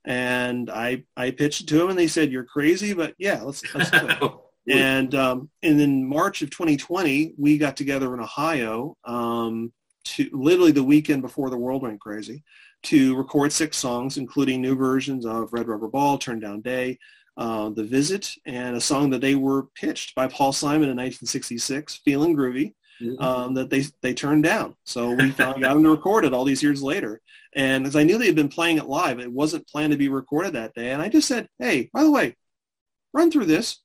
And I I pitched it to them, and they said, "You're crazy, but yeah, let's let's do it." and um, and in March of 2020, we got together in Ohio um, to literally the weekend before the world went crazy to record six songs, including new versions of Red Rubber Ball, Turn Down Day, uh, The Visit, and a song that they were pitched by Paul Simon in 1966, Feeling Groovy, mm-hmm. um, that they, they turned down. So we found, got them to record it all these years later. And as I knew they had been playing it live, it wasn't planned to be recorded that day. And I just said, hey, by the way, run through this,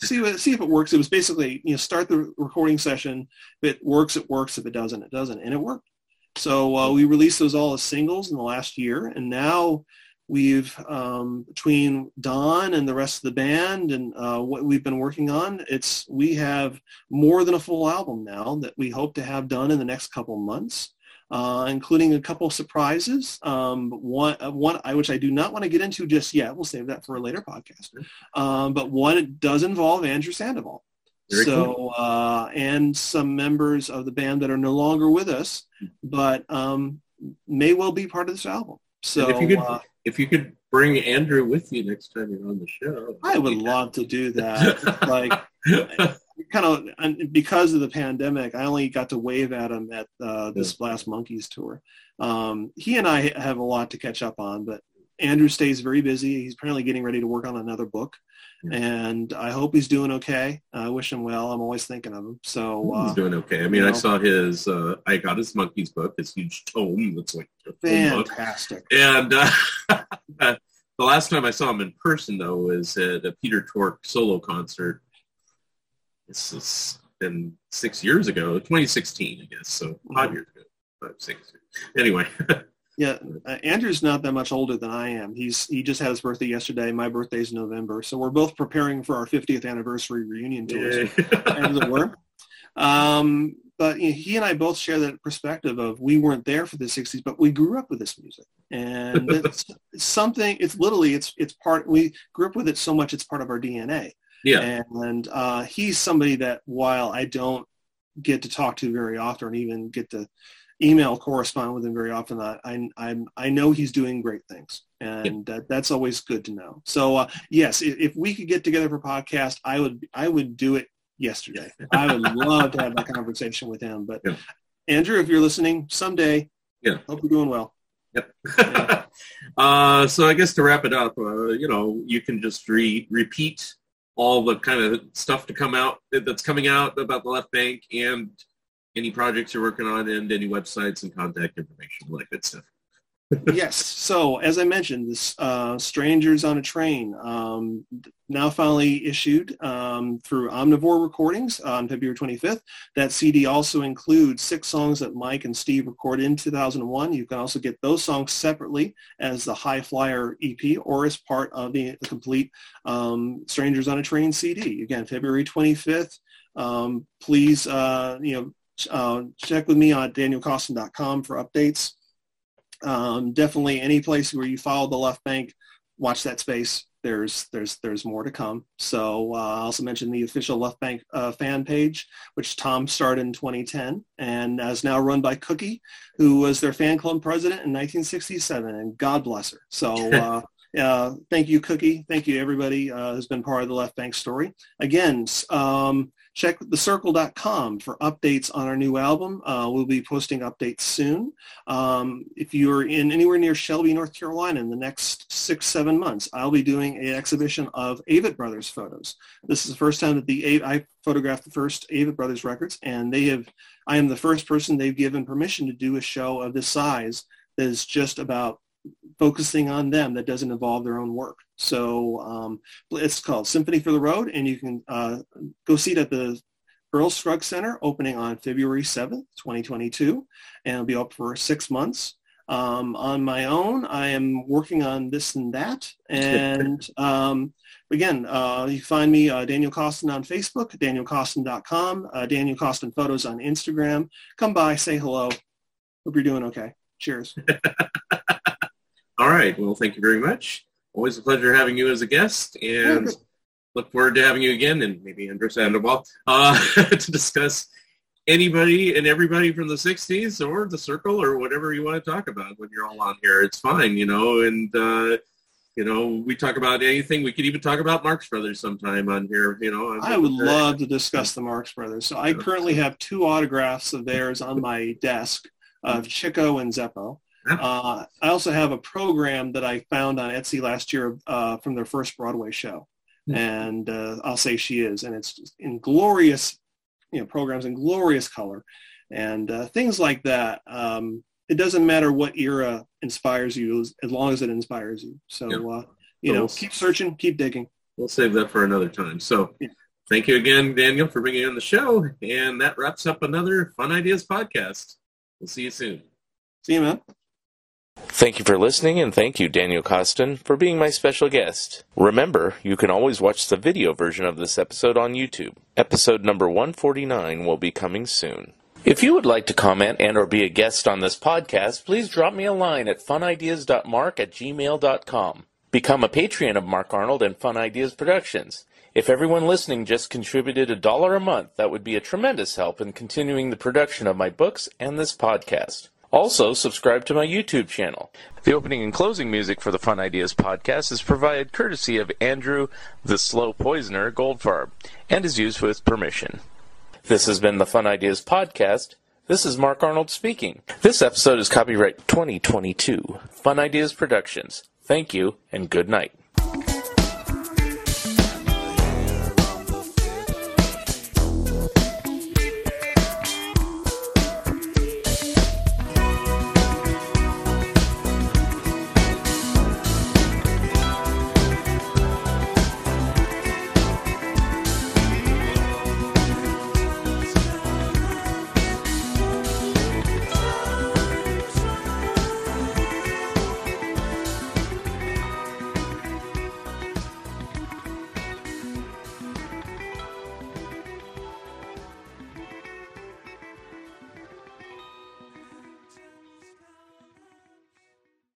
see what, see if it works. It was basically, you know, start the recording session. If it works, it works. If it doesn't, it doesn't. And it worked. So uh, we released those all as singles in the last year, and now we've um, between Don and the rest of the band and uh, what we've been working on, it's we have more than a full album now that we hope to have done in the next couple months. Uh, including a couple surprises. Um, one, uh, one, I, which I do not want to get into just yet. We'll save that for a later podcast. Um, but one does involve Andrew Sandoval. Very so cool. uh, and some members of the band that are no longer with us, but um, may well be part of this album. So if you could, uh, if you could bring Andrew with you next time you're on the show, I would love to do that. like kind of because of the pandemic, I only got to wave at him at uh, this yeah. Blast Monkees tour. Um, he and I have a lot to catch up on, but Andrew stays very busy. He's apparently getting ready to work on another book, and I hope he's doing okay. I wish him well. I'm always thinking of him. So uh, he's doing okay. I mean, I know, saw his. Uh, I got his Monkees book, his huge tome. That's like fantastic. And uh, the last time I saw him in person, though, was at a Peter Tork solo concert. This has been six years ago, 2016, I guess. So mm-hmm. five years ago, five six. Anyway. Yeah, uh, Andrew's not that much older than I am. He's he just had his birthday yesterday. My birthday's in November, so we're both preparing for our 50th anniversary reunion tours, as it were. Um, but you know, he and I both share that perspective of we weren't there for the 60s, but we grew up with this music, and it's something. It's literally it's it's part. We grew up with it so much. It's part of our DNA. Yeah, and, and uh, he's somebody that while I don't get to talk to very often, or even get to email correspond with him very often. I I I know he's doing great things, and that, that's always good to know. So uh, yes, if, if, we could get together for podcast, I would I would do it yesterday. I would love to have that conversation with him. But yeah. Andrew, if you're listening someday, yeah, hope you're doing well. Yep. yeah. uh, so I guess to wrap it up, uh, you know, you can just re- repeat all the kind of stuff to come out that's coming out about the left banke and any projects you're working on and any websites and contact information, like that good stuff. Yes. So as I mentioned, this uh, Strangers on a Train um, now finally issued um, through Omnivore Recordings on February 25th. That CD also includes six songs that Mike and Steve recorded in 2001. You can also get those songs separately as the High Flyer EP or as part of the, the complete um, Strangers on a Train CD. Again, February 25th. Um, please, uh, you know, uh, check with me on danielcoston.com for updates. Um, definitely any place where you follow the left banke, watch that space. There's there's there's more to come. So uh, I also mentioned the official left banke uh, fan page, which Tom started in 2010 and is now run by Cookie, who was their fan club president in 1967, and God bless her. So. Uh, thank you, Cookie. Thank you, everybody uh, who's been part of the Left Banke story. Again, um, Check thecyrkle.com for updates on our new album. Uh, we'll be posting updates soon. Um, if you're in anywhere near Shelby, North Carolina in the next six, seven months, I'll be doing an exhibition of Avett Brothers photos. This is the first time that the I photographed the first Avett Brothers records, and they have. I am the first person they've given permission to do a show of this size that is just about focusing on them that doesn't involve their own work. So um, it's called Symphony for the Road, and you can uh, go see it at the Earl Scruggs Center opening on February 7th, 2022, and it'll be up for six months. Um, on my own, I am working on this and that. And um, again, uh, you can find me, uh, Daniel Coston on Facebook, danielcoston.com, uh, Daniel Coston Photos on Instagram. Come by, say hello. Hope you're doing okay. Cheers. Right. Well, thank you very much. Always a pleasure having you as a guest, and look forward to having you again, and maybe Andrew Sandoval, uh, to discuss anybody and everybody from the 60s or the Cyrkle or whatever you want to talk about when you're all on here. It's fine, you know, and, uh, you know, we talk about anything. We could even talk about Marx Brothers sometime on here, you know. I would love to discuss the Marx Brothers. So I currently have two autographs of theirs on my desk of Chico and Zeppo. Uh, I also have a program that I found on Etsy last year uh, from their first Broadway show, mm-hmm. and uh, I'll say she is, and it's in glorious, you know, programs in glorious color, and uh, things like that. Um, it doesn't matter what era inspires you, as, long as it inspires you. So, yeah. Uh, you so know, we'll, keep searching, keep digging. We'll save that for another time. So. Yeah. Thank you again, Daniel, for bringing on the show. And that wraps up another Fun Ideas podcast. We'll see you soon. See you, man. Thank you for listening, and thank you, Daniel Coston, for being my special guest. Remember, you can always watch the video version of this episode on YouTube. Episode number 149 will be coming soon. If you would like to comment and or be a guest on this podcast, please drop me a line at funideas.mark at gmail.com. Become a patron of Mark Arnold and Fun Ideas Productions. If everyone listening just contributed a dollar a month, that would be a tremendous help in continuing the production of my books and this podcast. Also, subscribe to my YouTube channel. The opening and closing music for the Fun Ideas podcast is provided courtesy of Andrew the Slow Poisoner Goldfarb and is used with permission. This has been the Fun Ideas podcast. This is Mark Arnold speaking. This episode is copyright 2022. Fun Ideas Productions. Thank you, and good night.